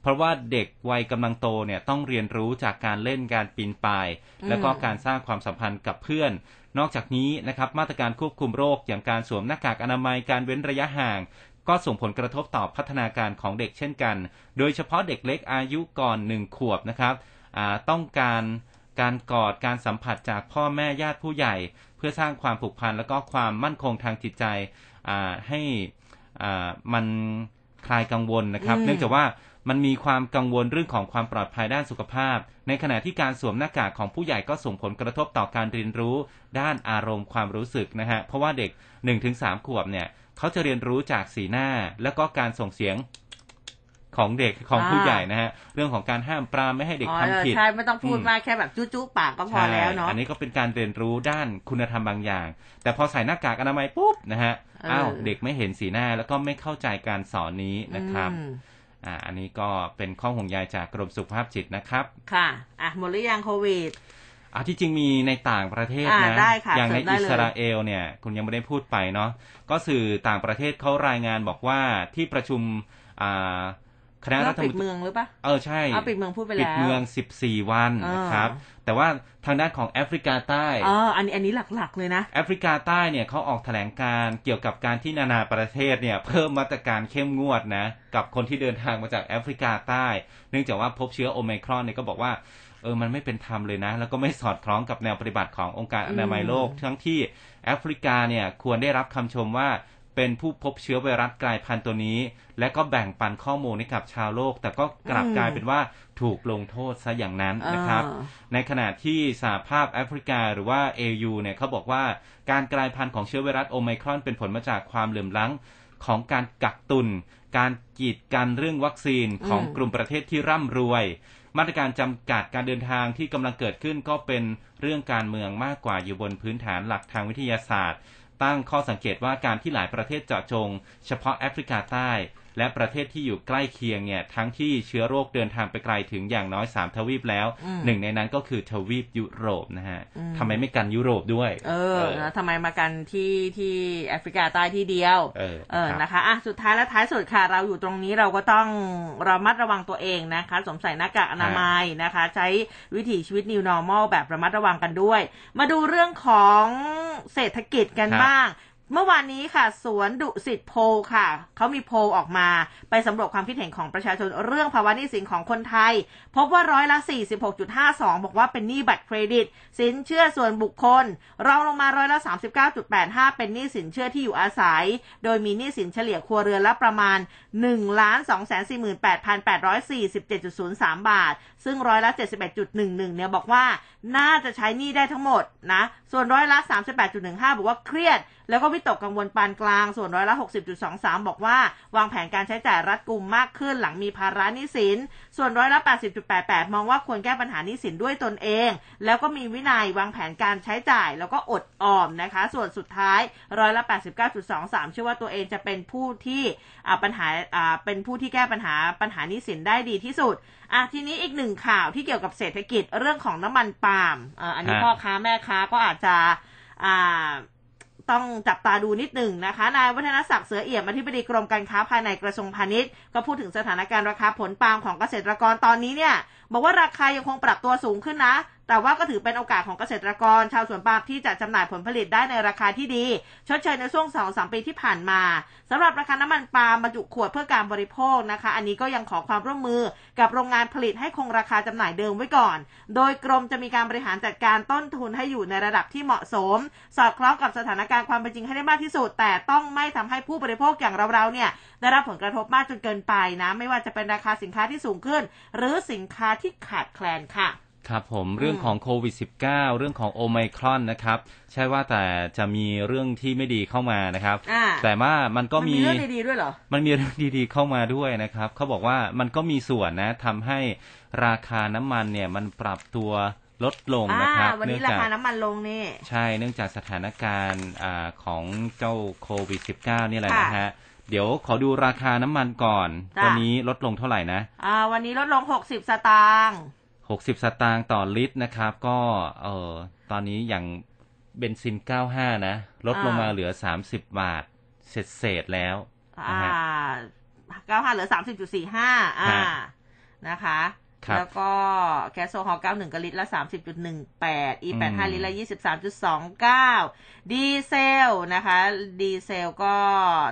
Speaker 3: เพราะว่าเด็กวัยกำลังโตเนี่ยต้องเรียนรู้จากการเล่นการปีนป่าย แล้วก็การสร้างความสัมพันธ์กับเพื่อน นอกจากนี้นะครับมาตรการควบคุมโรคอย่างการสวมหน้ากากอนามัยการเว้นระยะห่าง ก็ส่งผลกระทบต่อพัฒนาการของเด็กเช่นกัน โดยเฉพาะเด็กเล็กอายุก่อนหนึ่งขวบนะครับอ่าต้องการการกอดการสัมผัสจากพ่อแม่ญาติผู้ใหญ่ เพื่อสร้างความผูกพันแล้วก็ความมั่นคงทางจิตใจอ่าให้อ่ามันคลายกังวลนะครับ
Speaker 2: อืม
Speaker 3: เนื่องจากว่ามันมีความกังวลเรื่องของความปลอดภัยด้านสุขภาพ ในขณะที่การสวมหน้ากากของผู้ใหญ่ก็ส่งผลกระทบต่อการเรียนรู้ ด้านอารมณ์ความรู้สึกนะฮะ เพราะว่าเด็ก 1-3 ขวบเนี่ย เขาจะเรียนรู้จากสีหน้าแล้วก็การส่งเสียงของเด็กของผู้
Speaker 2: อ่า
Speaker 3: ใหญ่นะฮะเรื่องของการห้ามปรามไม่ให้เด็ก
Speaker 2: อ๋อ
Speaker 3: ทำผิด
Speaker 2: ใช่ไม่ต้องพูด
Speaker 3: อืม
Speaker 2: มากแค่แบบจู้ๆปากก็พอแล้วเนาะ
Speaker 3: ใช่อันนี้ก็เป็นการเรียนรู้ด้านคุณธรรมบางอย่าง แต่พอใส่หน้ากากอนามัยปุ๊บนะฮะ
Speaker 2: เอออ้
Speaker 3: อ้าวเด็กไม่เห็นสีหน้าแล้วก็ไม่เข้าใจการสอนนี้นะครับ
Speaker 2: อืม
Speaker 3: อ่าอันนี้ก็เป็นข้อห่วงใยจากกรมสุขภาพจิตนะครับ
Speaker 2: ค่ะอะหมดหรือยังโควิด
Speaker 3: อ่าที่จริงมีในต่างประเทศ
Speaker 2: อ่า
Speaker 3: นะ
Speaker 2: ได้ค่ะ
Speaker 3: อย่างใน
Speaker 2: เสริมได้
Speaker 3: อิ
Speaker 2: เลย
Speaker 3: สราเอลเนี่ย คุณยังไม่ได้พูดไปเนาะ ก็สื่อต่างประเทศเขารายงานบอกว่าที่ประชุมอ่าคณะรั
Speaker 2: เรา
Speaker 3: ฐ
Speaker 2: ปิ
Speaker 3: ม
Speaker 2: ด
Speaker 3: นตรี
Speaker 2: เมืองหรือปะ
Speaker 3: เออใช่
Speaker 2: เอาปิดเมืองพูดไปแล้ว
Speaker 3: ปิดเมือง 14 วันนะครับ
Speaker 2: อ่า
Speaker 3: แต่ว่าทางด้านของแอฟริกาใต้
Speaker 2: อ๋ออันนี้อันนี้หลักๆเลยนะ
Speaker 3: แอฟริกาใต้เนี่ยเขาออกแถลงการณ์เกี่ยวกับการที่นานาประเทศเนี่ยเพิ่มมาตรการเข้มงวดนะ กับคนที่เดินทางมาจากแอฟริกาใต้ เนื่องจากว่าพบเชื้อโอไมครอนเนี่ยก็บอกว่า เออมันไม่เป็นธรรมเลยนะ แล้วก็ไม่สอดคล้องกับแนวปฏิบัติขององค์การอนามัยโลก
Speaker 2: อืม
Speaker 3: ทั้งที่แอฟริกาเนี่ยควรได้รับคำชมว่าเป็นผู้พบเชื้อไวรัสกลายพันธุ์ตัวนี้ และก็แบ่งปันข้อมูลให้กับชาวโลก แต่ก็กลับกลายเป็นว่าถูกลงโทษซะอย่างนั้นนะครับ
Speaker 2: อ่า
Speaker 3: ในขณะที่สหภาพแอฟริกาหรือว่า AU เนี่ยเขาบอกว่าการกลายพันธุ์ของเชื้อไวรัสโอไมครอนเป็นผลมาจากความเหลื่อมล้ำของการกักตุน การกีดกันเรื่องวัคซีนของ
Speaker 2: อืม
Speaker 3: กลุ่มประเทศที่ร่ำรวย มาตรการจำกัดการเดินทางที่กำลังเกิดขึ้นก็เป็นเรื่องการเมืองมากกว่าอยู่บนพื้นฐานหลักทางวิทยาศาสตร์ ตั้งข้อสังเกตว่าการที่หลายประเทศเจาะจง เฉพาะแอฟริกาใต้ และประเทศที่อยู่ใกล้เคียงเนี่ยทั้งที่เชื้อโรคเดินทางไปไกลถึงอย่างน้อย3ทวีปแล้ว
Speaker 2: อืม
Speaker 3: หนึ่งในนั้นก็คือทวีปยุโรปนะฮะ
Speaker 2: อืม
Speaker 3: ทำไมไม่กันยุโรปด้วย
Speaker 2: เออนะทำไมมากันที่ที่แอฟริกาใต้ที่เดียว
Speaker 3: เออ
Speaker 2: เออ
Speaker 3: ครับ
Speaker 2: นะคะอะสุดท้ายและท้ายสุดค่ะ เราอยู่ตรงนี้เราก็ต้องระมัดระวังตัวเองนะคะสวมใส่หน้ากากอนามัยนะคะ ใช้วิถีชีวิต new normal แบบระมัดระวังกันด้วย มาดูเรื่องของเศรษฐกิจกัน
Speaker 3: ครับ
Speaker 2: บ้าง เมื่อวานนี้ค่ะ สวนดุสิตโพค่ะ เขามีโพออกมาไปสำรวจความคิดเห็นของประชาชนเรื่องภาวะหนี้สินของคนไทย พบว่าร้อยละ 46.52 บอกว่าเป็นหนี้บัตรเครดิต สินเชื่อส่วนบุคคล รองลงมาร้อยละ 39.85 เป็นหนี้สินเชื่อที่อยู่อาศัย โดยมีหนี้สินเฉลี่ยครัวเรือนละประมาณ 1 2 4 8 8 4 7 0 3 บาท ซึ่งร้อยละ 71.11 เนี่ยบอกว่า น่าจะใช้หนี้ได้ทั้งหมดนะ ส่วนร้อยละ 38.15 บอกว่าเครียด แล้วก็วิตกกังวลปานกลาง ส่วนร้อยละ 60.23 บอกว่า วางแผนการใช้จ่ายรัดกุมมากขึ้นหลังมีภาระหนี้สิน ส่วนร้อยละ 80.88 มองว่าควรแก้ปัญหาหนี้สินด้วยตนเอง แล้วก็มีวินัยวางแผนการใช้จ่าย แล้วก็อดออมนะคะ ส่วนสุดท้ายร้อยละ 89.23 เชื่อว่าตัวเองจะเป็นผู้ที่ปัญหาเป็นผู้ที่แก้ปัญหาปัญหานี้สินได้ดีที่สุด อะทีนี้อีกหนึ่งข่าวที่เกี่ยวกับเศรษฐกิจเรื่องของน้ำมันปาล์มอ่าอันนี้
Speaker 3: ฮะ
Speaker 2: พ่อค้าแม่ค้าก็อาจจะอ่าต้องจับตาดูนิดหนึ่งนะคะนายวัฒนศักดิ์เสือเอี่ยมอธิบดีกรมการค้าภายในกระทรวงพาณิชย์ ก็พูดถึงสถานการณ์ราคาผลปาล์มของเกษตรกรตอนนี้เนี่ย บอกว่าราคายังคงปรับตัวสูงขึ้นนะแต่ว่าก็ถือเป็นโอกาสของเกษตรกร ชาวสวนปาล์มที่จะจำหน่ายผลผลิตได้ในราคาที่ดี ชดเชยในช่วงสองสามปีที่ผ่านมาสำหรับราคาน้ำมันปาล์มบรรจุขวดเพื่อการบริโภคนะคะ อันนี้ก็ยังขอความร่วมมือกับโรงงานผลิตให้คงราคาจำหน่ายเดิมไว้ก่อน โดยกรมจะมีการบริหารจัดการต้นทุนให้อยู่ในระดับที่เหมาะสม สอดคล้องกับสถานการณ์ความเป็นจริงให้ได้มากที่สุด แต่ต้องไม่ทำให้ผู้บริโภคอย่างเราๆเนี่ยได้รับผลกระทบมากจนเกินไปนะ ไม่ว่าจะเป็นราคาสินค้าที่สูงขึ้น หรือสินค้าที่ขาดแคลนค่ะ
Speaker 3: ครับผมเรื่องของโควิด -19 เรื่องของโอไมครอนนะครับ ใช่ว่าแต่จะมีเรื่องที่ไม่ดีเข้ามานะครับ
Speaker 2: อ่า
Speaker 3: แต่ว่ามันก็
Speaker 2: มัน
Speaker 3: มี
Speaker 2: มีเรื่องดีๆด้วยเหรอ
Speaker 3: มันมีเรื่องดีๆเข้ามาด้วยนะครับเขาบอกว่ามันก็มีส่วนนะทำให้ราคาน้ำมันเนี่ยมันปรับตัวลดลง
Speaker 2: อ่า
Speaker 3: นะครับ
Speaker 2: วันนี้
Speaker 3: เนื่
Speaker 2: รา
Speaker 3: องจา
Speaker 2: คากน้ำมันลงนี่
Speaker 3: ใช่เนื่องจากสถานการณ์อาของเจ้าโควิด -19 นี่แหละ
Speaker 2: ค่ะ
Speaker 3: นะฮะเดี๋ยวขอดูราคาน้ำมันก่อน
Speaker 2: จ้ะ
Speaker 3: วันนี้ลดลงเท่าไหร่นะ
Speaker 2: อ่าวันนี้ลดลง60สตางค์
Speaker 3: 60 สตางค์ต่อลิตรนะครับ ก็เออตอนนี้อย่างเบนซิน 95 นะ ลดลงมาเหลือ 30 บาท เศษเศษๆแล้วนะ
Speaker 2: อ่า
Speaker 3: ฮะ
Speaker 2: เก้าห้าเหลือสามสิบจุดสี่ห้าอ่า
Speaker 3: ฮะ
Speaker 2: นะคะ
Speaker 3: ครับ
Speaker 2: แล้วก็แก๊สโซฮอล์เก้าหนึ่งกลิตรละสามสิบจุดหนึ่งแปดอีแปดห้า
Speaker 3: อืม
Speaker 2: ลิตรละยี่สิบสามจุดสองเก้าดีเซลนะคะ ดีเซลก็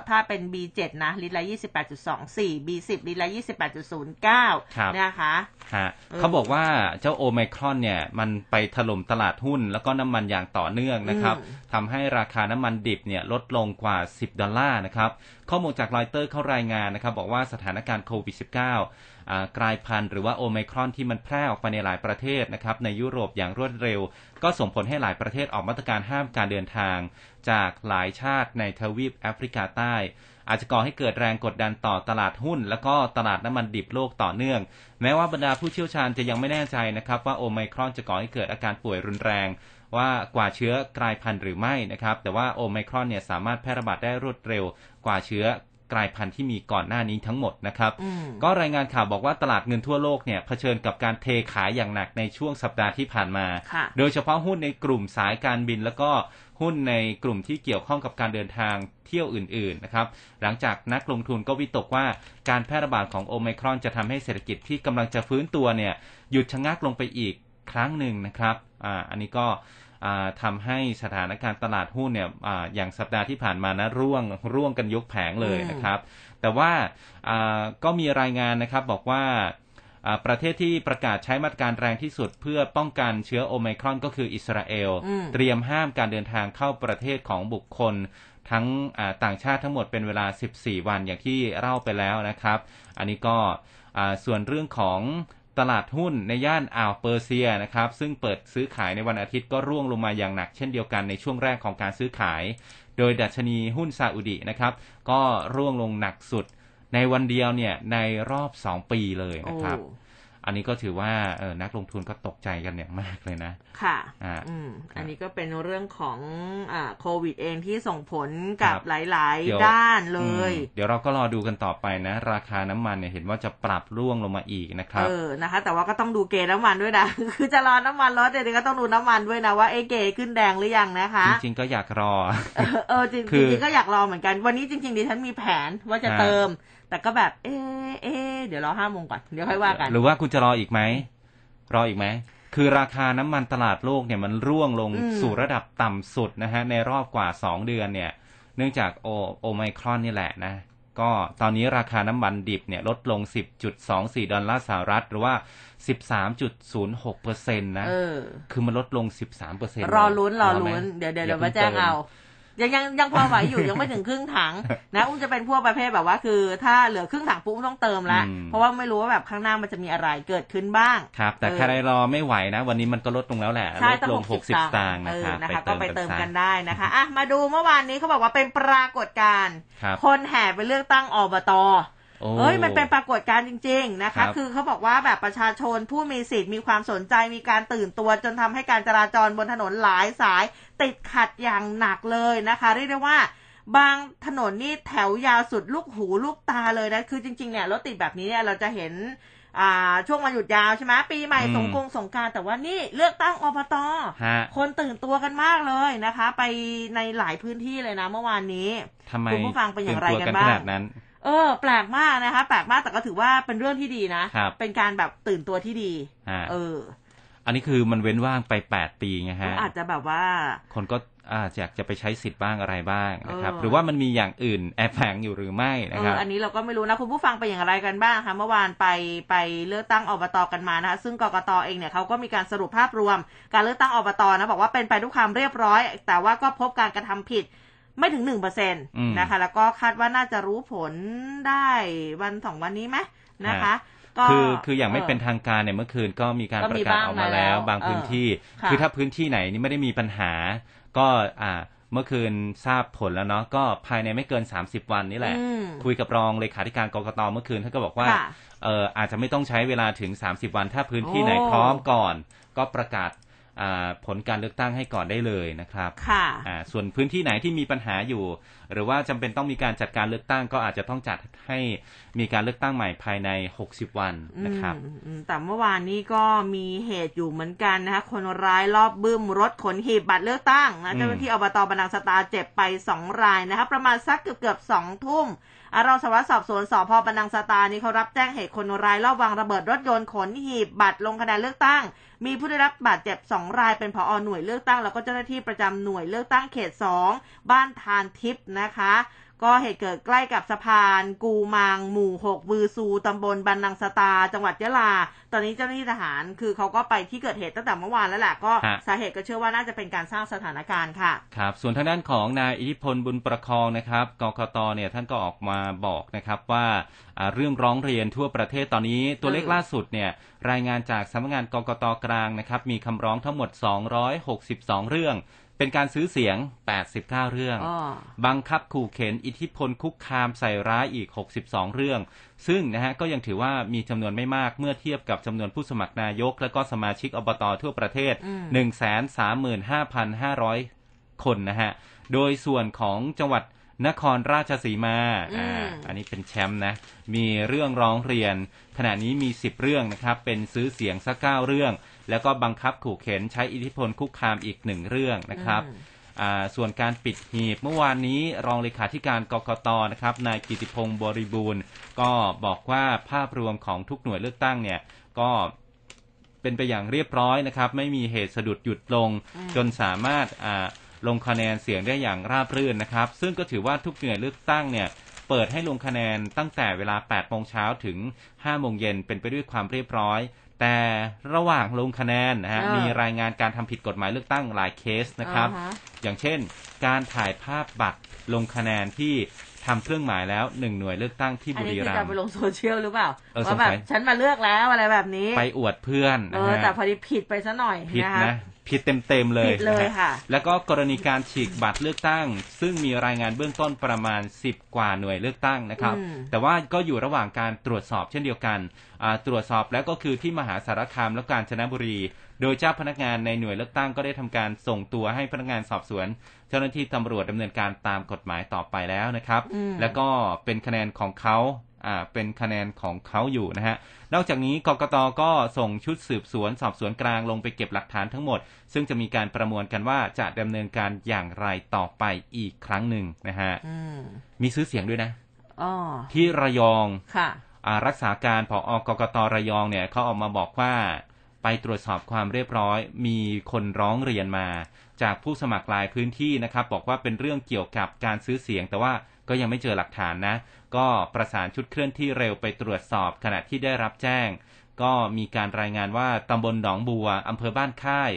Speaker 2: ถ้าเป็น B7 นะลิตรละยี่สิบแปดจุดสองสี่ B10 ลิตรละยี่สิบแปดจุดศูนย์เก้า
Speaker 3: ครับ
Speaker 2: นะคะ
Speaker 3: ฮะ
Speaker 2: เออ
Speaker 3: เขาบอกว่าเจ้าโอไมครอนเนี่ย มันไปถล่มตลาดหุ้น แล้วก็น้ำมันอย่างต่อเนื่องนะครับ
Speaker 2: อืม
Speaker 3: ทำให้ราคาน้ำมันดิบเนี่ยลดลงกว่า 10 ดอลลาร์นะครับ ข้อมูลจากรอยเตอร์เขารายงานนะครับ บอกว่าสถานการณ์โควิด -19 อ่ากลายพันธุ์หรือว่าโอไมครอนที่มันแพร่ออกไปในหลายประเทศนะครับในยุโรปอย่างรวดเร็ว ก็ส่งผลให้หลายประเทศออกมาตรการห้ามการเดินทาง จากหลายชาติในทวีปแอฟริกาใต้ อาจจะก่อให้เกิดแรงกดดันต่อตลาดหุ้น แล้วก็ตลาดน้ำมันดิบโลกต่อเนื่อง แม้ว่าบรรดาผู้เชี่ยวชาญจะยังไม่แน่ใจนะครับ ว่าโอไมครอนจะก่อให้เกิดอาการป่วยรุนแรง ว่ากว่าเชื้อกลายพันธุ์หรือไม่นะครับแต่ว่าโอไมครอนเนี่ยสามารถแพร่ระบาดได้รวดเร็วกว่าเชื้อ กลายพันธุ์ที่มีก่อนหน้านี้ทั้งหมดนะครับ
Speaker 2: อืม
Speaker 3: ก็รายงานข่าวบอกว่าตลาดเงินทั่วโลกเนี่ยเผชิญกับการเทขายอย่างหนักในช่วงสัปดาห์ที่ผ่านมา
Speaker 2: ค่ะ
Speaker 3: โดยเฉพาะหุ้นในกลุ่มสายการบินแล้วก็หุ้นในกลุ่มที่เกี่ยวข้องกับการเดินทางเที่ยวอื่นๆนะครับ หลังจากนักลงทุนก็วิตกว่าการแพร่ระบาดของโอไมครอนจะทำให้เศรษฐกิจที่กำลังจะฟื้นตัวเนี่ยหยุดชะงักลงไปอีกครั้งหนึ่งนะครับ อ่า อันนี้ก็ อ่าทำให้สถานการณ์ตลาดหุ้นเนี่ยอาอย่างสัปดาห์ที่ผ่านมานะร่วงร่วงกันยกแผงเลยนะครับ แต่ว่าอ่าก็มีรายงานนะครับบอกว่าอ่าประเทศที่ประกาศใช้มาตรการแรงที่สุดเพื่อป้องกันเชื้อโอไมครอนก็คืออิสราเอล
Speaker 2: อืม
Speaker 3: เตรียมห้ามการเดินทางเข้าประเทศของบุคคล ทั้งอ่าต่างชาติทั้งหมดเป็นเวลา 14 วันอย่างที่เล่าไปแล้วนะครับ อันนี้ก็อ่าส่วนเรื่องของ ตลาดหุ้นในย่านอ่าวเปอร์เซียนะครับ ซึ่งเปิดซื้อขายในวันอาทิตย์ก็ร่วงลงมาอย่างหนักเช่นเดียวกันในช่วงแรกของการซื้อขาย โดยดัชนีหุ้นซาอุดีนะครับ ก็ร่วงลงหนักสุดในวันเดียวเนี่ยในรอบ 2 ปีเลยนะครับ
Speaker 2: อ้
Speaker 3: อันนี้ก็ถือว่าเออนักลงทุนก็ตกใจกันอย่างมากเลยนะ
Speaker 2: ค่ะ
Speaker 3: อ่า
Speaker 2: อืม
Speaker 3: ครับ
Speaker 2: อันนี้ก็เป็นเรื่องของอ่าโควิดเองที่ส่งผลกับ
Speaker 3: ครับ
Speaker 2: หลาย
Speaker 3: เดี๋ยว
Speaker 2: ๆด้านเลย
Speaker 3: อืมเดี๋ยวเราก็รอดูกันต่อไปนะ ราคาน้ำมันเนี่ยเห็นว่าจะปรับร่วงลงมาอีกนะครับ
Speaker 2: เออนะคะ แต่ว่าก็ต้องดูเกณฑ์น้ำมันด้วยนะ คือจะรอน้ำมันลดเดี๋ยวก็ต้องดูน้ำมันด้วยนะว่าเอะเกณฑ์ขึ้นแดงหรือยังนะคะ
Speaker 3: จริง ๆ ก็อยากรอ
Speaker 2: เออเออจริง
Speaker 3: คือ
Speaker 2: จริงๆก็อยากรอเหมือนกัน วันนี้จริง ๆดิฉันมีแผนว่าจะ
Speaker 3: ฮะ
Speaker 2: เติม แต่ก็แบบ เอะเอะเดี๋ยวรอห้าโมงก่อนเดี๋ยวค่อยว่ากัน
Speaker 3: หรือว่าคุณจะรออีกไหมรออีกไหมคือราคาน้ำมันตลาดโลกเนี่ยมันร่วงลง
Speaker 2: อืม
Speaker 3: สู่ระดับต่ำสุดนะฮะในรอบกว่า2เดือนเนี่ย เนื่องจากโอโอไมครอนนี่แหละนะก็ตอนนี้ราคาน้ำมันดิบเนี่ยลดลง 10.24 ดอลลาร์สหรัฐ หรือว่า 13.06เปอร์เซ็นต์นะ
Speaker 2: เออ
Speaker 3: คือมันลดลง 13เปอร์เซ็นต์
Speaker 2: รอลุ้น รอลุ้น เดี๋ยวเดี๋ยวเดี๋ยวมาแจ้งเอา ยังยังยังพอไหวอยู่ยังไม่ถึงครึ่งถังนะอุ้มจะเป็นพวกประเภทแบบว่าคือ ถ้าเหลือครึ่งถังปุ๊บต้องเติมละ
Speaker 3: อืม
Speaker 2: เพราะว่าไม่รู้ว่าแบบข้างหน้ามันจะมีอะไรเกิดขึ้นบ้าง
Speaker 3: ครับแต่
Speaker 2: เออ
Speaker 3: ใครรอไม่ไหวนะ วันนี้มันก็ลดลงแล้วแหละ
Speaker 2: ใช่
Speaker 3: ลด
Speaker 2: ตั้ง
Speaker 3: ล
Speaker 2: ห
Speaker 3: ง
Speaker 2: กสิบ
Speaker 3: 60สตางค์
Speaker 2: เอ
Speaker 3: นะ
Speaker 2: อ
Speaker 3: ครับ
Speaker 2: นะคะก็ไปเติม
Speaker 3: ซะ
Speaker 2: กันได้นะคะอะมาดูเมื่อวานนี้เขาบอกว่าเป็นปรากฏการณ์
Speaker 3: ครับ
Speaker 2: คนแห่ไปเลือกตั้งอบต
Speaker 3: โอ้
Speaker 2: เอ้ยมันเป็นปรากฏการณ์จริง ๆ นะ
Speaker 3: ครั
Speaker 2: คะ
Speaker 3: บ
Speaker 2: คือเขาบอกว่าแบบประชาชนผู้มีสิทธิ์มีความสนใจมีการตื่นตัวจนทำให้การจราจรบนถนนหลายสาย ติดขัดอย่างหนักเลยนะคะ เรียกได้ว่าบางถนนนี่แถวยาวสุดลูกหูลูกตาเลยนะ คือจริง ๆ เนี่ยรถติดแบบนี้เนี่ยเราจะเห็นอ่าช่วงวันหยุดยาวใช่ไหมปีใหม่
Speaker 3: อืม
Speaker 2: สงกรางสงกรารแต่ว่านี่เลือกตั้งอบต
Speaker 3: ฮะ
Speaker 2: คนตื่นตัวกันมากเลยนะคะ ไปในหลายพื้นที่เลยนะเมื่อวานนี้
Speaker 3: ทำไม
Speaker 2: คุณผู้ฟังเป็นอย่างไร
Speaker 3: ตื่ตัว
Speaker 2: กันบ้าง
Speaker 3: ขนาดนั้น
Speaker 2: เออ แปลกมากนะคะ แปลกมากแต่ก็ถือว่าเป็นเรื่องที่ดีนะ
Speaker 3: ครับ
Speaker 2: เป็นการแบบตื่นตัวที่ดี
Speaker 3: อ่า
Speaker 2: เออ
Speaker 3: อันนี้คือมันเว้นว่างไปแปดปีไงฮะ
Speaker 2: อาจจะแบบว่า
Speaker 3: คนก็อาจอยากจะไปใช้สิทธิ์บ้างอะไรบ้างนะครับ
Speaker 2: เออ
Speaker 3: หรือว่ามันมีอย่างอื่นแอบแฝงอยู่หรือไม่
Speaker 2: เอ
Speaker 3: นะครับ
Speaker 2: ออันนี้เราก็ไม่รู้นะ คุณผู้ฟังเป็นอย่างไรกันบ้างคะเมื่อวานไปไปเลือกตั้งอบตกันมานะคะซึ่งกกตเองเนี่ยเขาก็มีการสรุปภาพรวม การเลือกตั้งอบตนะบอกว่าเป็นไปด้วยความเรียบร้อย แต่ว่าก็พบการกระทำผิด ไม่ถึงหนึ่งเปอร์เซ็นต์
Speaker 3: อืม
Speaker 2: นะคะ แล้วก็คาดว่าน่าจะรู้ผลได้วันสองวันนี้ไหมนะคะก็
Speaker 3: คือคืออย่างไม่เป็นทางการเนี่ยเมื่อคืนก็มีการ
Speaker 2: ก็
Speaker 3: ประ
Speaker 2: มี
Speaker 3: กาศ
Speaker 2: บ้าง
Speaker 3: ออกมาแล้ว
Speaker 2: มาแล้ว
Speaker 3: บางพื้นที่
Speaker 2: เออค่ะ
Speaker 3: คือถ้าพื้นที่ไหนนี่ไม่ได้มีปัญหา ก็อ่าเมื่อคืนทราบผลแล้วเนาะก็ภายในไม่เกิน 30 วันนี่แหละ
Speaker 2: อืม
Speaker 3: คุยกับรองเลขาธิการกกตเมื่อคืนท่านก็บอกว่า
Speaker 2: ค่ะ
Speaker 3: เอออาจจะไม่ต้องใช้เวลาถึง 30 วัน ถ้าพื้นที่ไหน
Speaker 2: โอ้
Speaker 3: พร้อมก่อน ก็ประกาศอ่า ผลการเลือกตั้งให้ก่อนได้เลยนะครับ
Speaker 2: ค่ะ
Speaker 3: อ่าส่วนพื้นที่ไหนที่มีปัญหาอยู่ หรือว่าจำเป็นต้องมีการจัดการเลือกตั้งก็อาจจะต้องจัดให้มีการเลือกตั้งใหม่ภายใน 60 วันนะครับ
Speaker 2: อืมอืมแต่เมื่อวานนี้ก็มีเหตุอยู่เหมือนกันนะคะคนร้ายรอบบึ้มรถขนหีบบัตรเลือกตั้งนะ
Speaker 3: อืม
Speaker 2: เจ้าหน้าที่อบตบันดังสตาเจ็บไปสองรายนะคะประมาณสักเกือบเกือบๆสองทุ่ม อะเราสารวัตรสอบสวนสพบันดังสตานี่เขารับแจ้งเหตุคนร้ายรอบวางระเบิดรถยนต์ขนหีบบัตรลงคะแนนเลือกตั้ง มีผู้ได้รับบาดเจ็บสองรายเป็นผอหน่วยเลือกตั้ง แล้วก็เจ้าหน้าที่ประจำหน่วยเลือกตั้งเขตสองบ้านทานทิพย์นะคะ ก็เหตุเกิดใกล้กับสะพานกูมางหมู่หกบือซูตำบลบันนังสตา จังหวัดยะลา ตอนนี้เจ้าหน้าที่ทหารคือเขาก็ไปที่เกิดเหตุตั้งแต่เมื่อวานแล้วแหละก็
Speaker 3: ฮะ
Speaker 2: สาเหตุก็เชื่อว่าน่าจะเป็นการสร้างสถานการณ์ค่ะ
Speaker 3: ครับส่วนทางด้านของนายอิทธิพลบุญประคองนะครับกกตเนี่ยท่านก็ออกมาบอกนะครับว่าอ่าเรื่องร้องเรียนทั่วประเทศตอนนี้ตัวเลข
Speaker 2: เออ
Speaker 3: ล่าสุดเนี่ยรายงานจากสำนักงานกกตกลางนะครับมีคำร้องทั้งหมด 262 เรื่อง เป็นการซื้อเสียง 89 เรื่อง
Speaker 2: อ๋อ
Speaker 3: บังคับขู่เข็นอิทธิพลคุกคามใส่ร้ายอีก 62 เรื่อง ซึ่งนะฮะก็ยังถือว่ามีจำนวนไม่มากเมื่อเทียบกับจำนวนผู้สมัครนายก และก็สมาชิกอบตทั่วประเทศ
Speaker 2: อืม
Speaker 3: 135,500 คนนะฮะ โดยส่วนของจังหวัดนครราชสีมา
Speaker 2: อื
Speaker 3: อ่ามอันนี้เป็นแชมป์นะ มีเรื่องร้องเรียน ขณะนี้มี 10 เรื่องนะครับ เป็นซื้อเสียงสักเก้าเรื่อง แล้วก็บังคับขู่เข็นใช้อิทธิพลคุกคามอีกหนึ่งเรื่องนะครับ
Speaker 2: อืม
Speaker 3: อ่าส่วนการปิดหีบเมื่อวานนี้รองเลขาธิการกกตนะครับนายกิติพงศ์บริบูรณ์ ก็บอกว่าภาพรวมของทุกหน่วยเลือกตั้งเนี่ยก็เป็นไปอย่างเรียบร้อยนะครับ ไม่มีเหตุสะดุดหยุดลง
Speaker 2: อืม
Speaker 3: จนสามารถอ่าลงคะแนนเสียงได้อย่างราบรื่นนะครับ ซึ่งก็ถือว่าทุกหน่วยเลือกตั้งเนี่ยเปิดให้ลงคะแนนตั้งแต่เวลา 8 โมงเช้าถึง 5 โมงเย็นเป็นไปด้วยความเรียบร้อย แต่ระหว่างลงคะแนนนะฮะ
Speaker 2: เออ
Speaker 3: มีรายงานการทำผิดกฎหมายเลือกตั้งหลายเคสนะครับ
Speaker 2: อ่าฮะ
Speaker 3: อย่างเช่น การถ่ายภาพบัตรลงคะแนนที่ทำเครื่องหมายแล้วหนึ่งหน่วยเลือกตั้งที่
Speaker 2: อัน
Speaker 3: บุ
Speaker 2: นี้
Speaker 3: รี
Speaker 2: คือ
Speaker 3: รั
Speaker 2: การ
Speaker 3: ม
Speaker 2: ไป
Speaker 3: ย์
Speaker 2: ลงโซเชียลหรือเปล่า
Speaker 3: เออ
Speaker 2: ว่าแบ
Speaker 3: ส
Speaker 2: บ
Speaker 3: งสัย
Speaker 2: ฉันมาเลือกแล้วอะไรแบบนี้
Speaker 3: ไปอวดเพื่อน
Speaker 2: เอ
Speaker 3: นะ
Speaker 2: อ
Speaker 3: ฮะ
Speaker 2: แต่พอดีผิดไปซะหน่อย
Speaker 3: ผิด
Speaker 2: นะคะ
Speaker 3: นะ ผิดเต็มๆเลย
Speaker 2: ผิดเลย
Speaker 3: นฮ
Speaker 2: ค่ะ
Speaker 3: แล้วก็กรณีการฉีกบัตรเลือกตั้ง ซึ่งมีรายงานเบื้องต้นประมาณ 10 กว่าหน่วยเลือกตั้งนะครับ
Speaker 2: อืม
Speaker 3: แต่ว่าก็อยู่ระหว่างการตรวจสอบเช่นเดียวกันอ่าตรวจสอบแล้วก็คือที่มหาสารคามและกาญจนบุรี โดยเจ้าพนักงานในหน่วยเลือกตั้งก็ได้ทำการส่งตัวให้พนักงานสอบสวน เจ้าหน้าที่ตำรวจดำเนินการตามกฎหมายต่อไปแล้วนะครับ
Speaker 2: อืม
Speaker 3: แล้วก็เป็นคะแนนของเขาอ่า เป็นคะแนนของเขาอยู่นะฮะ นอกจากนี้กกตก็ส่งชุดสืบสวนสอบสวนกลางลงไปเก็บหลักฐานทั้งหมด ซึ่งจะมีการประมวลกันว่าจะดำเนินการอย่างไรต่อไปอีกครั้งหนึ่งนะฮะ
Speaker 2: อืม
Speaker 3: มีซื้อเสียงด้วยนะ
Speaker 2: อ๋อ
Speaker 3: ที่ระยอง
Speaker 2: ค่ะ
Speaker 3: อารักษาการผอกกตระยองเนี่ยเขาออกมาบอกว่าไปตรวจสอบความเรียบร้อย มีคนร้องเรียนมา จากผู้สมัครหลายพื้นที่นะครับ บอกว่าเป็นเรื่องเกี่ยวกับการซื้อเสียง แต่ว่าก็ยังไม่เจอหลักฐานนะ ก็ประสานชุดเคลื่อนที่เร็วไปตรวจสอบขณะที่ได้รับแจ้ง ก็มีการรายงานว่าตำบลหนองบัวอำเภอบ้านค่าย